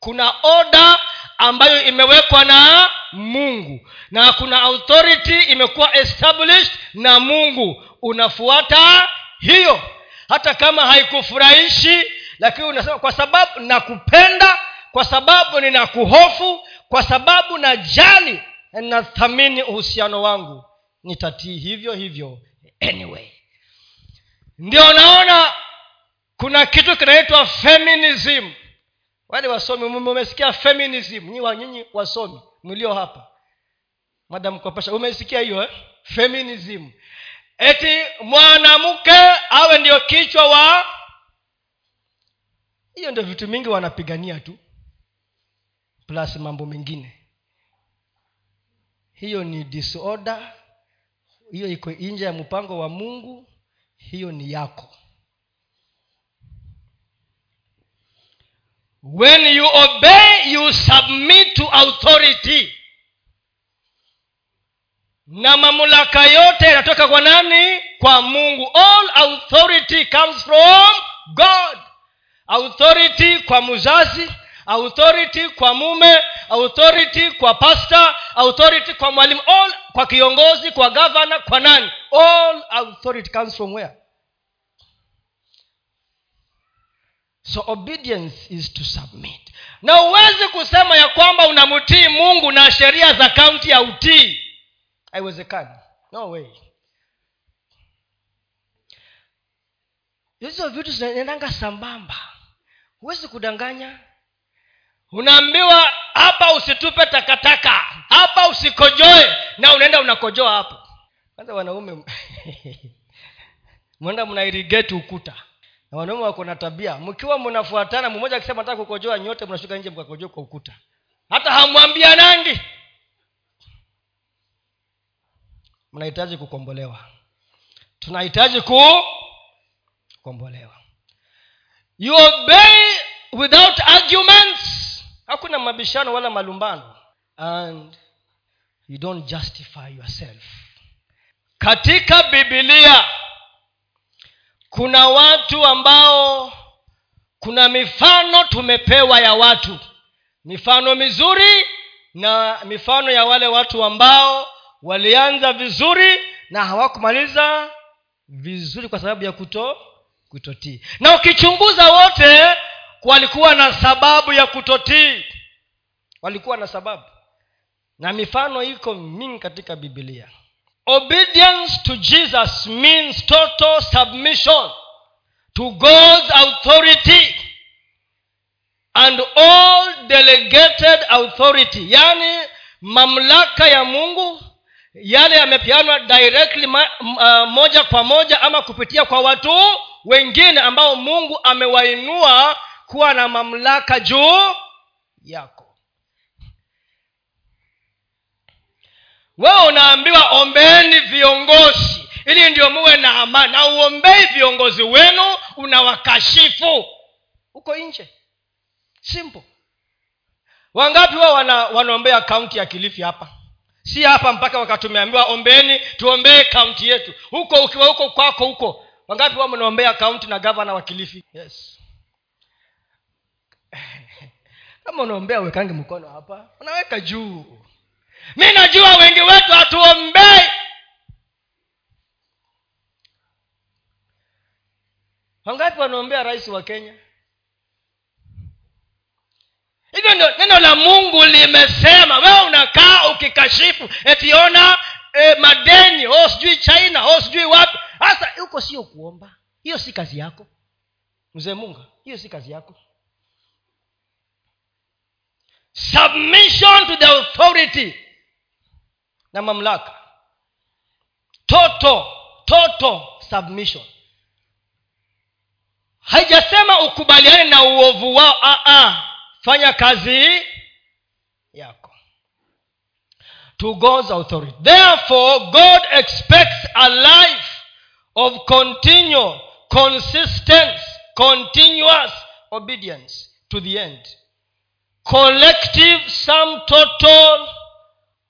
kuna oda ambayo imewekwa na mungu. Na kuna authority imekuwa established na mungu. Unafuata hiyo. Hata kama haikufurahishi lakini unasema kwa sababu nakupenda kwa sababu ninakuhofu kwa sababu najali nathamini uhusiano wangu nitatii hivyo hivyo anyway ndio naona kuna kitu kinaitwa feminism. Wale wasomi umesikia feminism? Nyinyi wasomi mlio hapa. Madam kopesha umesikia hiyo eh? feminism. Eti mwanamke awe ndio kichwa wa hiyo ndio vitu mingi wanapigania tu. Plus mambo mengine. Hiyo ni disorder. Hiyo iko nje ya mpango wa mungu hiyo ni yako. When you obey you submit to authority. Na mamlaka yote yanatoka kwa nani? Kwa mungu. All authority comes from god. Authority kwa mzazi authority kwa mume authority kwa pasto authority kwa mwalimu all kwa kiongozi kwa gavana kwa nani? All authority comes from where? So obedience is to submit. Na huwezi kusema ya kwamba unamtii mungu na sheria za kaunti ya utii. Haiwezekani. No way. Hizo vitu zinaendanga sambamba. Huwezi kudanganya unaambiwa hapa usitupe takataka. Hapa usikojoe na unaenda unakojoa hapo. Kwanza wanaume mwenda mnairigeti ukuta. Na wanaume wako na tabia. Mkiwa mnafuatana mmoja akisema nataka kukojoa nyote mnashuka nje mkakojoa kwa ukuta. Hata hamwambia nangi mnahitaji kukombolewa. Tunahitaji ku kuombolewa you obey without arguments hakuna mabishano wala malumbano. And you don't justify yourself. Katika bibilia kuna watu ambao kuna mifano tumepewa ya watu. Mifano mizuri na mifano ya wale watu ambao walianza vizuri na hawakumaliza vizuri kwa sababu ya kuto kutotii. Na ukichunguza wote walikuwa na sababu ya kutotii. Walikuwa na sababu. Na mifano iko mingi katika bibilia obedience to jesus means total submission to god's authority and all delegated authority. Yani mamlaka ya mungu yale yamepeanwa directly ma, uh, moja kwa moja ama kupitia kwa watu wengine ambao mungu amewainua kuwa na mamlaka juu yako. Wewe unaambiwa ombeeni viongozi ili ndio muwe na amani. Na uombei viongozi wenu unawakashifu. Huko nje. Simple. Wangapi wao wana, wanaombea kaunti ya kilifi hapa? Si hapa mpaka wakati umeambiwa ombeni tuombee kaunti yetu. Huko ukiwa huko kwako huko. Wangapi wao mnaombea kaunti na gavana wa kilifi? Yes kama unaombea uwekange mkono hapa unaweka juu. Mi najua wengi wetu hatuombei. Wangapi wanaombea rais wa kenya? Hivyo ndio neno la mungu limesema. Wewe unakaa ukikashifu etiona e, madeni o sijui china o sijui wapi. Hasa huko sio kuomba. Hiyo si kazi yako. Mzee munga hiyo si kazi yako submission to the authority na mamlaka. Toto toto submission. Haijasema ukubaliane na uovu wao Aa, fanya kazi yako. To god's authority. Therefore god expects a life of continual consistent continuous obedience to the end collective sum total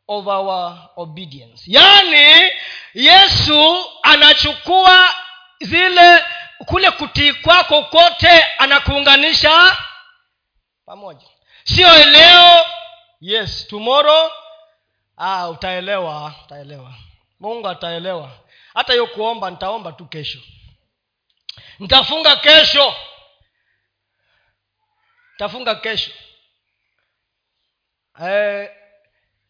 of our obedience. Yaani yesu anachukua zile kule kutii kwako kote anakuunganisha pamoja. Sio leo yes tomorrow ah, utaelewa utaelewa. Mungu ataelewa. Hata hiyo kuomba nitaomba tu kesho. Nitafunga kesho. Nitafunga kesho eh,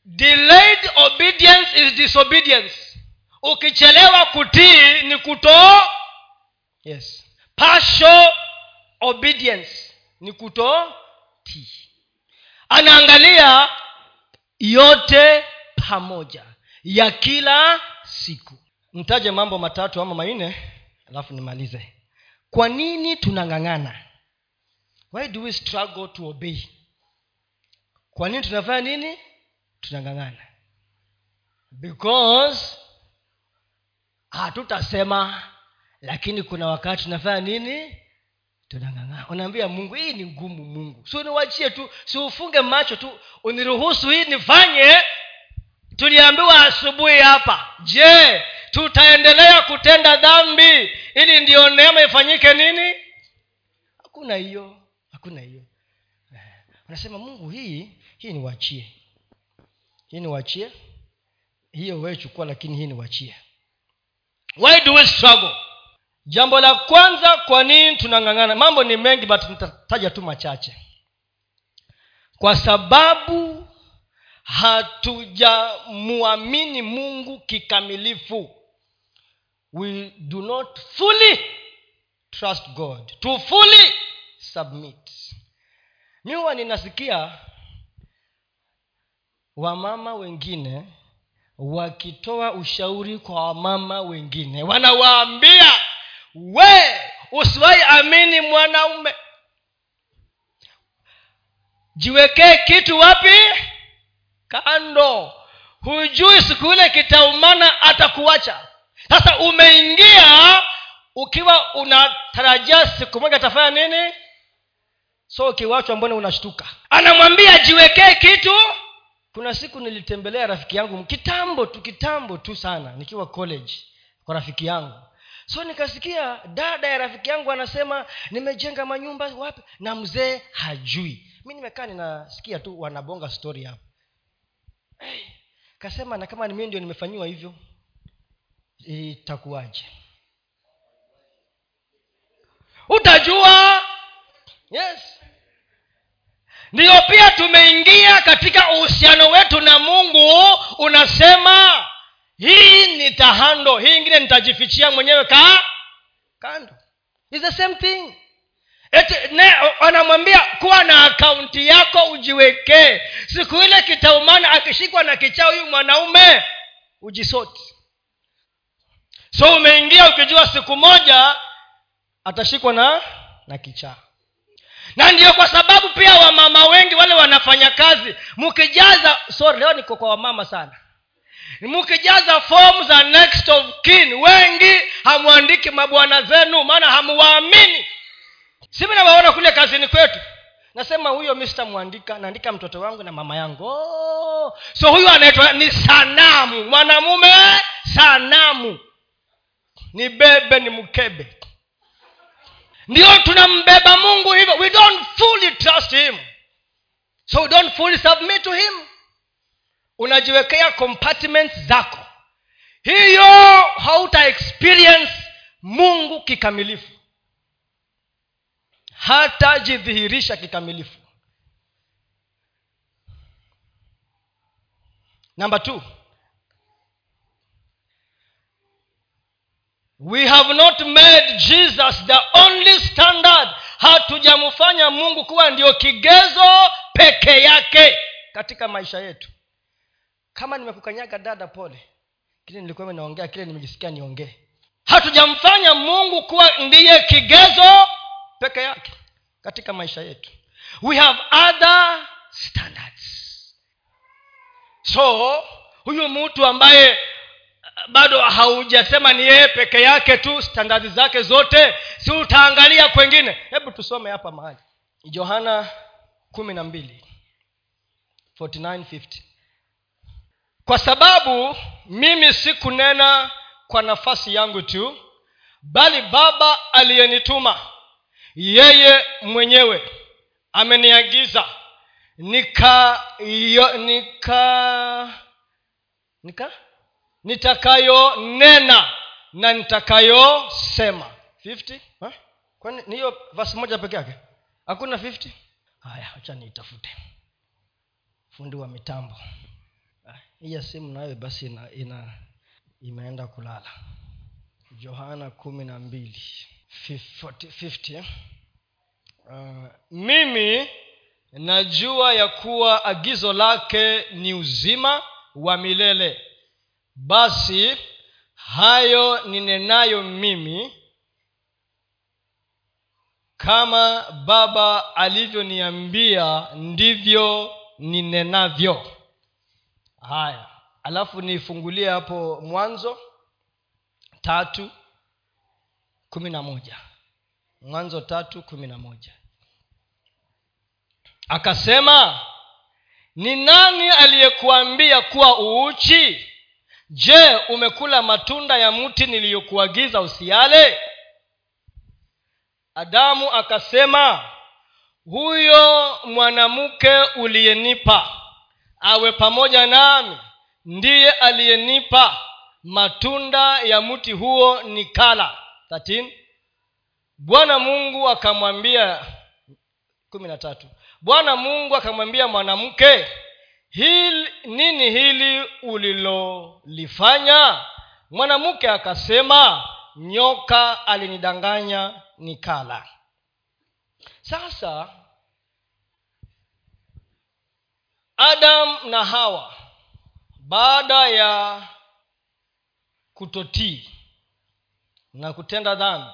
delayed obedience is disobedience. Ukichelewa kutii ni kutoo yes. partial obedience ni kutotii anaangalia yote pamoja ya kila siku. Nitaje mambo matatu ama manne alafu nimalize. Kwa nini tunang'ang'ana? Why do we struggle to obey kwa nini tunafanya nini? Tunang'ang'ana. Because hatutasema lakini kuna wakati tunafanya nini? Tunang'ang'ana. Unaambia mungu hii ni ngumu mungu. Si uniwachie tu si ufunge macho tu uniruhusu hii nifanye. Tuliambiwa asubuhi hapa je tutaendelea kutenda dhambi ili ndiyo neema ifanyike nini? Hakuna hiyo hakuna hiyo. Unasema mungu hii hii niwachie hii niwachie hiyo wewe lakini hii niwachie why do we struggle? Jambo la kwanza kwa nini tunang'ang'ana? Mambo ni mengi but nitataja tu machache. Kwa sababu hatujamwamini mungu kikamilifu. We do not fully trust god. To fully submit. Mi huwa ninasikia wamama wengine wakitoa ushauri kwa wamama wengine. Wanawaambia we usiwahi amini mwanaume. Jiwekee kitu wapi? Kando. Hujui siku ile kitaumana atakuacha. Sasa umeingia ukiwa unatarajia siku moja atafanya nini? So ukiwachwa mbone unashtuka? Anamwambia jiwekee kitu kuna siku nilitembelea rafiki yangu kitambo tu kitambo tu sana nikiwa college kwa rafiki yangu. So nikasikia dada ya rafiki yangu anasema nimejenga manyumba wapi? Na mzee hajui. Mi nimekaa ninasikia tu wanabonga story hapo. Hey, kasema na kama mimi ndio nimefanyiwa hivyo itakuwaje? Utajua! Yes ndiyo pia tumeingia katika uhusiano wetu na mungu unasema hii nitahando hii ingine nitajifichia mwenyewe ka kando. It's the same thing. Anamwambia kuwa na akaunti yako ujiwekee siku ile kitaumana akishikwa na kichaa huyu mwanaume ujisoti. So umeingia ukijua siku moja atashikwa na na kichaa na ndio kwa sababu pia wamama wengi wale wanafanya kazi. Mkijaza sorry leo niko kwa wamama sana. Mkijaza fomu za next of kin wengi hamwandiki mabwana zenu maana hamuwaamini. Simi nawaona kule kazini kwetu? Nasema huyo mi sitamwandika naandika mtoto wangu na mama yangu. Oh. so huyu anaitwa ni sanamu mwanamume sanamu. Ni bebe ni mkebe ndio tunambeba mungu hivyo. We don't fully trust him. So we don't fully submit to him. Unajiwekea compartments zako. Hiyo hauta experience mungu kikamilifu. Hatajidhihirisha kikamilifu. Namba two we have not made jesus the only standard. Hatujamfanya mungu kuwa ndio kigezo peke yake katika maisha yetu. Kama nimekukanyaga dada pole kile nilikuwa naongea kile nimejisikia niongee. Hatujamfanya mungu kuwa ndiye kigezo peke yake katika maisha yetu. We have other standards. So huyu mtu ambaye bado haujasema ni yeye peke yake tu standadi zake zote si utaangalia kwengine? Hebu tusome hapa mahali. Johana kumi na mbili 49 kwa sababu mimi sikunena kwa nafasi yangu tu bali baba aliyenituma yeye mwenyewe ameniagiza nika yo, nika nika nitakayonena na nitakayosema. 50 kwani ni hiyo vasi moja peke yake? Hakuna 50 haya hacha niitafute. Fundi wa mitambo. Hiya simu nayo basi ina, ina imeenda kulala. Johana kumi na mbili. 50 uh, mimi najua ya kuwa agizo lake ni uzima wa milele basi hayo ninenayo mimi kama baba alivyoniambia ndivyo ninenavyo. Haya alafu nifungulie hapo mwanzo tatu kumi na moja. Mwanzo tatu kumi na moja. Akasema ni nani aliyekuambia kuwa uuchi je umekula matunda ya mti niliyokuagiza usiale adamu akasema huyo mwanamke uliyenipa awe pamoja nami ndiye aliyenipa matunda ya mti huo ni kala 13 bwana mungu akamwambia kumi na tatu. Bwana mungu akamwambia mwanamke hili nini hili ulilolifanya? Mwanamke akasema nyoka alinidanganya nikala. Sasa adam na hawa baada ya kutotii na kutenda dhambi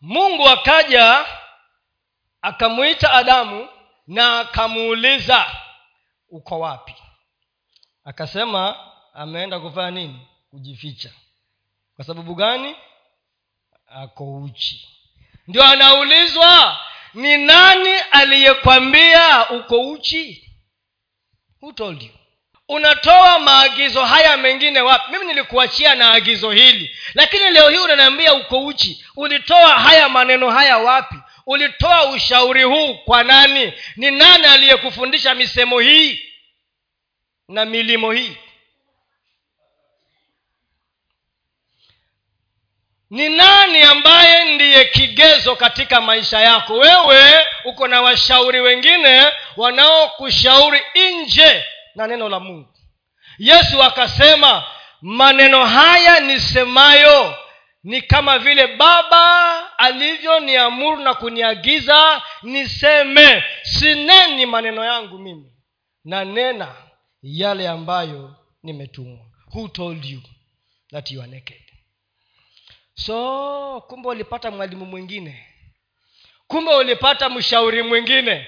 mungu akaja akamwita adamu na akamuuliza uko wapi? Akasema ameenda kufanya nini? Kujificha. Kwa sababu gani? Ako uchi. Ndio anaulizwa ni nani aliyekwambia uko uchi? Who told you? Unatoa maagizo haya mengine wapi? Mimi nilikuachia na agizo hili lakini leo hii unaniambia uko uchi. Ulitoa haya maneno haya wapi ulitoa ushauri huu kwa nani? Ni nani aliyekufundisha misemo hii na milimo hii? Ni nani ambaye ndiye kigezo katika maisha yako? Wewe uko na washauri wengine wanaokushauri nje na neno la mungu. Yesu akasema maneno haya nisemayo ni kama vile baba alivyoniamuru na kuniagiza niseme sineni maneno yangu mimi na nena yale ambayo nimetumwa. Who told you that you are naked? So kumbe ulipata mwalimu mwingine. Kumbe ulipata mshauri mwingine.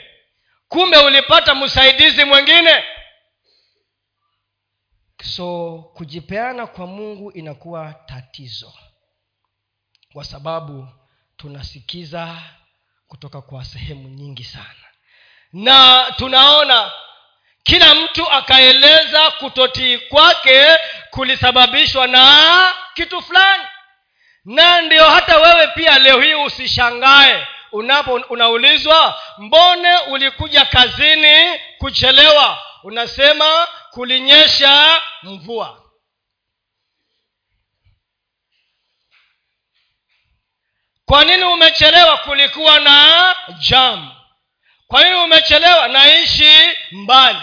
Kumbe ulipata msaidizi mwingine. So kujipeana kwa mungu inakuwa tatizo kwa sababu tunasikiza kutoka kwa sehemu nyingi sana. Na tunaona kila mtu akaeleza kutotii kwake kulisababishwa na kitu fulani. Na ndio hata wewe pia leo hii usishangae unapo unaulizwa mbone ulikuja kazini kuchelewa? Unasema kulinyesha mvua kwa nini umechelewa? Kulikuwa na jam. Kwa nini umechelewa? Naishi mbali.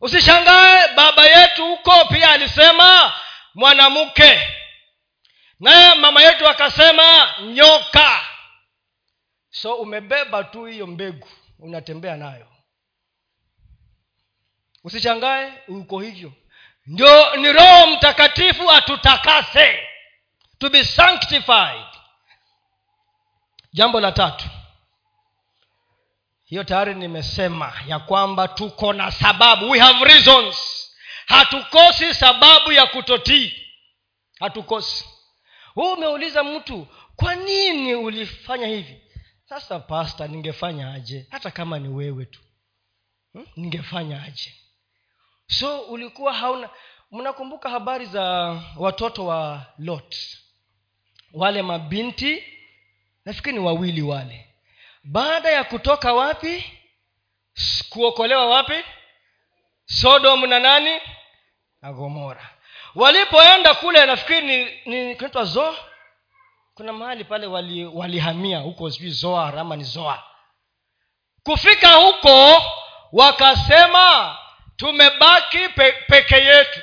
Usishangae baba yetu huko pia alisema mwanamke. Naye mama yetu akasema nyoka. So umebeba tu hiyo mbegu unatembea nayo. Usichangae uko hivyo. Ndio ni roho mtakatifu atutakase. To be sanctified jambo la tatu. Hiyo tayari nimesema ya kwamba tuko na sababu. We have reasons. Hatukosi sababu ya kutotii. Hatukosi. Huu umeuliza mtu kwa nini ulifanya hivi? Sasa pasta ningefanya aje? Hata kama ni wewe tu. Hmm? ningefanya aje? So ulikuwa hauna mnakumbuka habari za watoto wa lot? Wale mabinti nafikiri ni wawili wale. Baada ya kutoka wapi? Kuokolewa wapi? Sodomu na nani? Na gomora. Walipoenda kule nafikiri ni, ni kunaitwa zo kuna mahali pale walihamia wali huko sijui zoar ama ni zoa. Kufika huko wakasema tumebaki pe, peke yetu.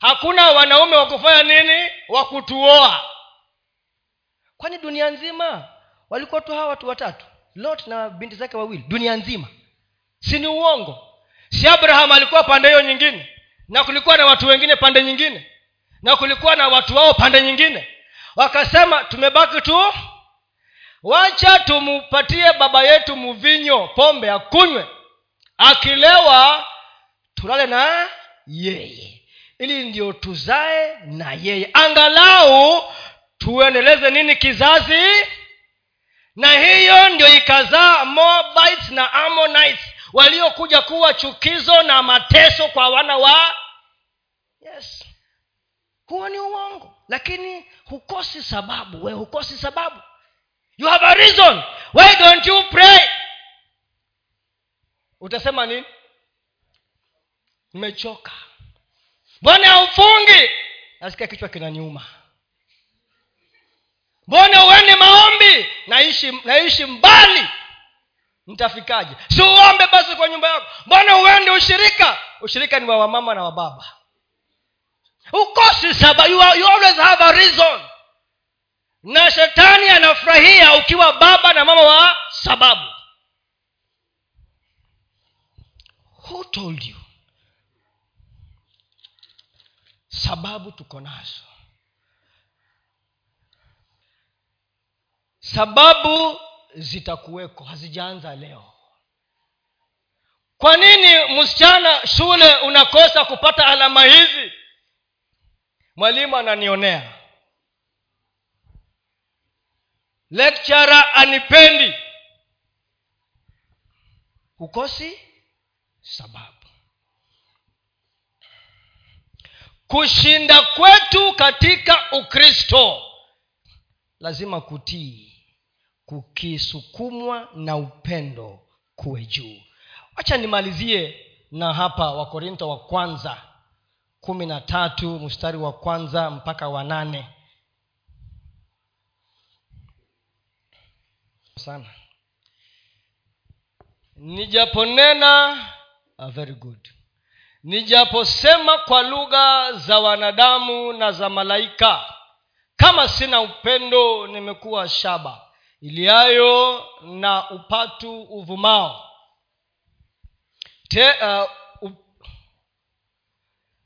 Hakuna wanaume wa kufanya nini? Wa kutuoa kwani dunia nzima? Walikuwa tu hawa watu watatu lot na binti zake wawili dunia nzima. Si ni uongo? Si abraham alikuwa pande hiyo nyingine? Na kulikuwa na watu wengine pande nyingine? Na kulikuwa na watu wao pande nyingine? Wakasema tumebaki tu. Wacha tumupatie baba yetu mvinyo pombe akunywe. Akilewa tulale na yeye. Ili ndio tuzae na yeye. Angalau tuendeleze nini kizazi? Na hiyo ndio ikazaa moabites na ammonites waliokuja kuwa chukizo na mateso kwa wana wa yes huo ni uongo. Lakini hukosi sababu. We hukosi sababu. You have a reason. Why don't you pray? Utasema nini? Nimechoka. Mbona haufungi? Nasikia kichwa kinaniuma mbona uende maombi? Naishi naishi mbali. Mtafikaje? Si uombe basi kwa nyumba yako. Mbona uende ushirika? Ushirika ni wa wamama na wababa ukosi saba. You, are, you always have a reason. Na shetani anafurahia ukiwa baba na mama wa sababu. Who told you? Sababu tuko nazo sababu zitakuweko hazijaanza leo. Kwa nini msichana shule unakosa kupata alama hizi? Mwalimu ananionea. Lekchara anipendi. Hukosi sababu. Kushinda kwetu katika ukristo lazima kutii kukisukumwa na upendo kuwe juu. Wacha nimalizie na hapa wakorintho wa kwanza kumi na tatu mstari wa kwanza mpaka wa nane. Sana. Nijaponena very good. Nijaposema kwa lugha za wanadamu na za malaika kama sina upendo nimekuwa shaba iliayo na upatu uvumao. Te, uh, u,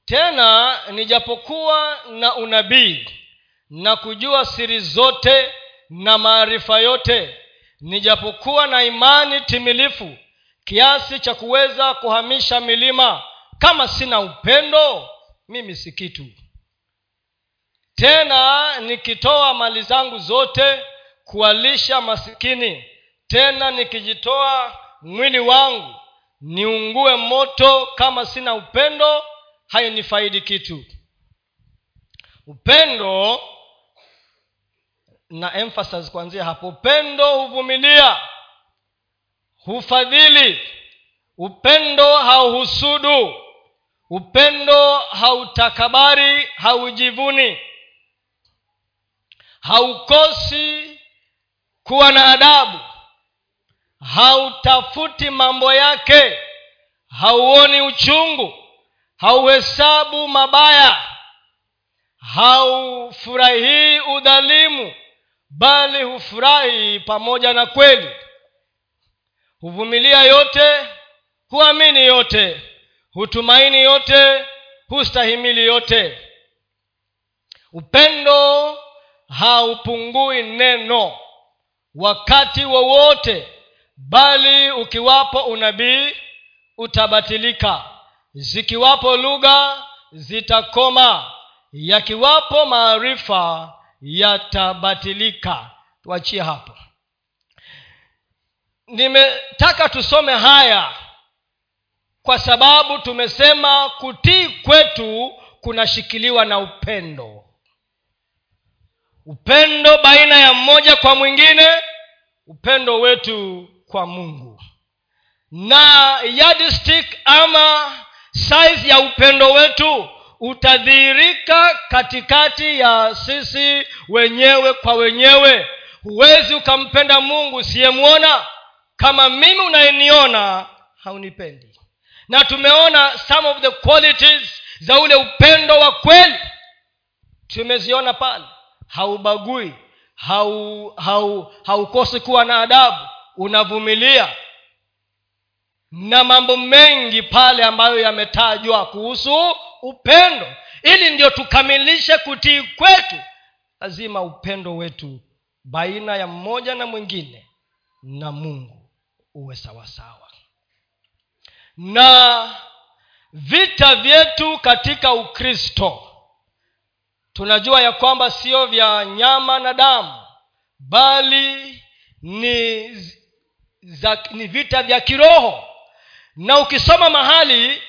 tena nijapokuwa na unabii na kujua siri zote na maarifa yote nijapokuwa na imani timilifu kiasi cha kuweza kuhamisha milima kama sina upendo mimi si kitu. Tena nikitoa mali zangu zote kuwalisha masikini. Tena nikijitoa mwili wangu niungue moto kama sina upendo hainifaidi kitu. Upendo na emphasis kuanzia hapo. Upendo huvumilia hufadhili. Upendo hauhusudu. Upendo hautakabari haujivuni. Haukosi kuwa na adabu hautafuti mambo yake hauoni uchungu hauhesabu mabaya haufurahii udhalimu bali hufurahi pamoja na kweli. Huvumilia yote huamini yote hutumaini yote hustahimili yote. Upendo haupungui neno wakati wowote bali ukiwapo unabii utabatilika. Zikiwapo lugha zitakoma. Yakiwapo maarifa yatabatilika. Tuachie hapo. Nimetaka tusome haya kwa sababu tumesema kutii kwetu kunashikiliwa na upendo upendo baina ya mmoja kwa mwingine upendo wetu kwa mungu. Na yardstick ama size ya upendo wetu utadhihirika katikati ya sisi wenyewe kwa wenyewe. Huwezi ukampenda mungu usiyemwona. Kama mimi unayeniona haunipendi. Na tumeona some of the qualities za ule upendo wa kweli. Tumeziona pale haubagui haukosi hau, haukosi kuwa na adabu unavumilia. Na mambo mengi pale ambayo yametajwa kuhusu upendo. Ili ndio tukamilishe kutii kwetu lazima upendo wetu baina ya mmoja na mwingine na mungu uwe sawasawa. Na vita vyetu katika ukristo tunajua ya kwamba sio vya nyama na damu bali ni, za, ni vita vya kiroho. Na ukisoma mahali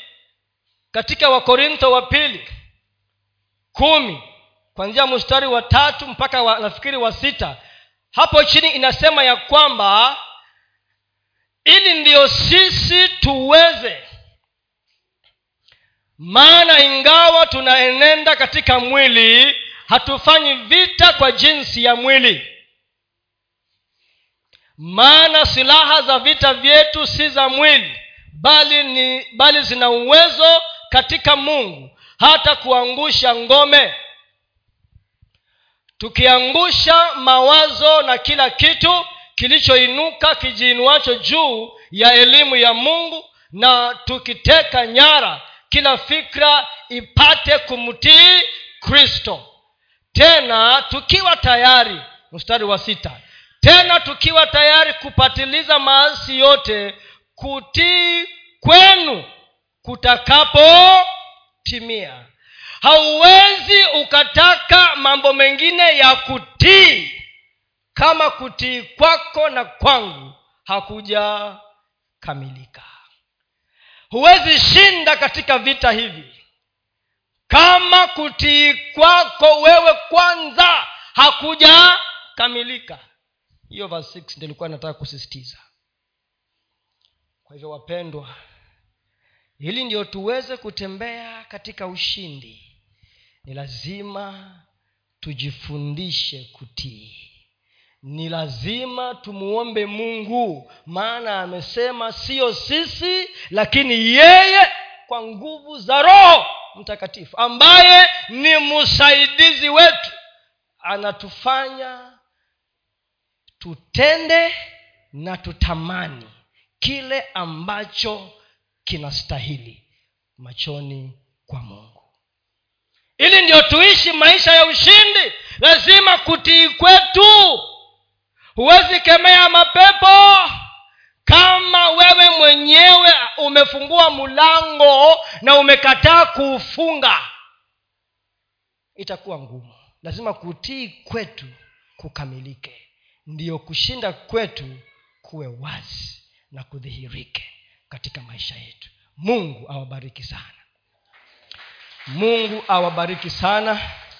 katika wakorintho wa pili kumi kwanzia mstari wa tatu mpaka wa, nafikiri wa sita hapo chini inasema ya kwamba ili ndiyo sisi tuweze maana ingawa tunaenenda katika mwili hatufanyi vita kwa jinsi ya mwili. Maana silaha za vita vyetu si za mwili bali ni bali zina uwezo katika mungu hata kuangusha ngome. Tukiangusha mawazo na kila kitu kilichoinuka kijiinuacho juu ya elimu ya mungu na tukiteka nyara kila fikra ipate kumtii kristo. Tena tukiwa tayari mstari wa sita tena tukiwa tayari kupatiliza maasi yote kutii kwenu kutakapotimia. Hauwezi ukataka mambo mengine ya kutii. Kama kutii kwako na kwangu hakujakamilika huwezi shinda katika vita hivi. Kama kutii kwako wewe kwanza hakujakamilika. Hiyo verse 6 ndio ilikuwa nataka kusisitiza. Kwa hivyo wapendwa ili ndio tuweze kutembea katika ushindi ni lazima tujifundishe kutii ni lazima tumuombe mungu. Maana amesema siyo sisi lakini yeye kwa nguvu za roho mtakatifu ambaye ni msaidizi wetu. Anatufanya tutende na tutamani kile ambacho kinastahili machoni kwa mungu. Ili ndio tuishi maisha ya ushindi lazima kutii kwetu huwezi kemea mapepo kama wewe mwenyewe umefungua mlango na umekataa kuufunga. Itakuwa ngumu. Lazima kutii kwetu kukamilike. Ndiyo kushinda kwetu kuwe wazi na kudhihirike katika maisha yetu. Mungu awabariki sana. Mungu awabariki sana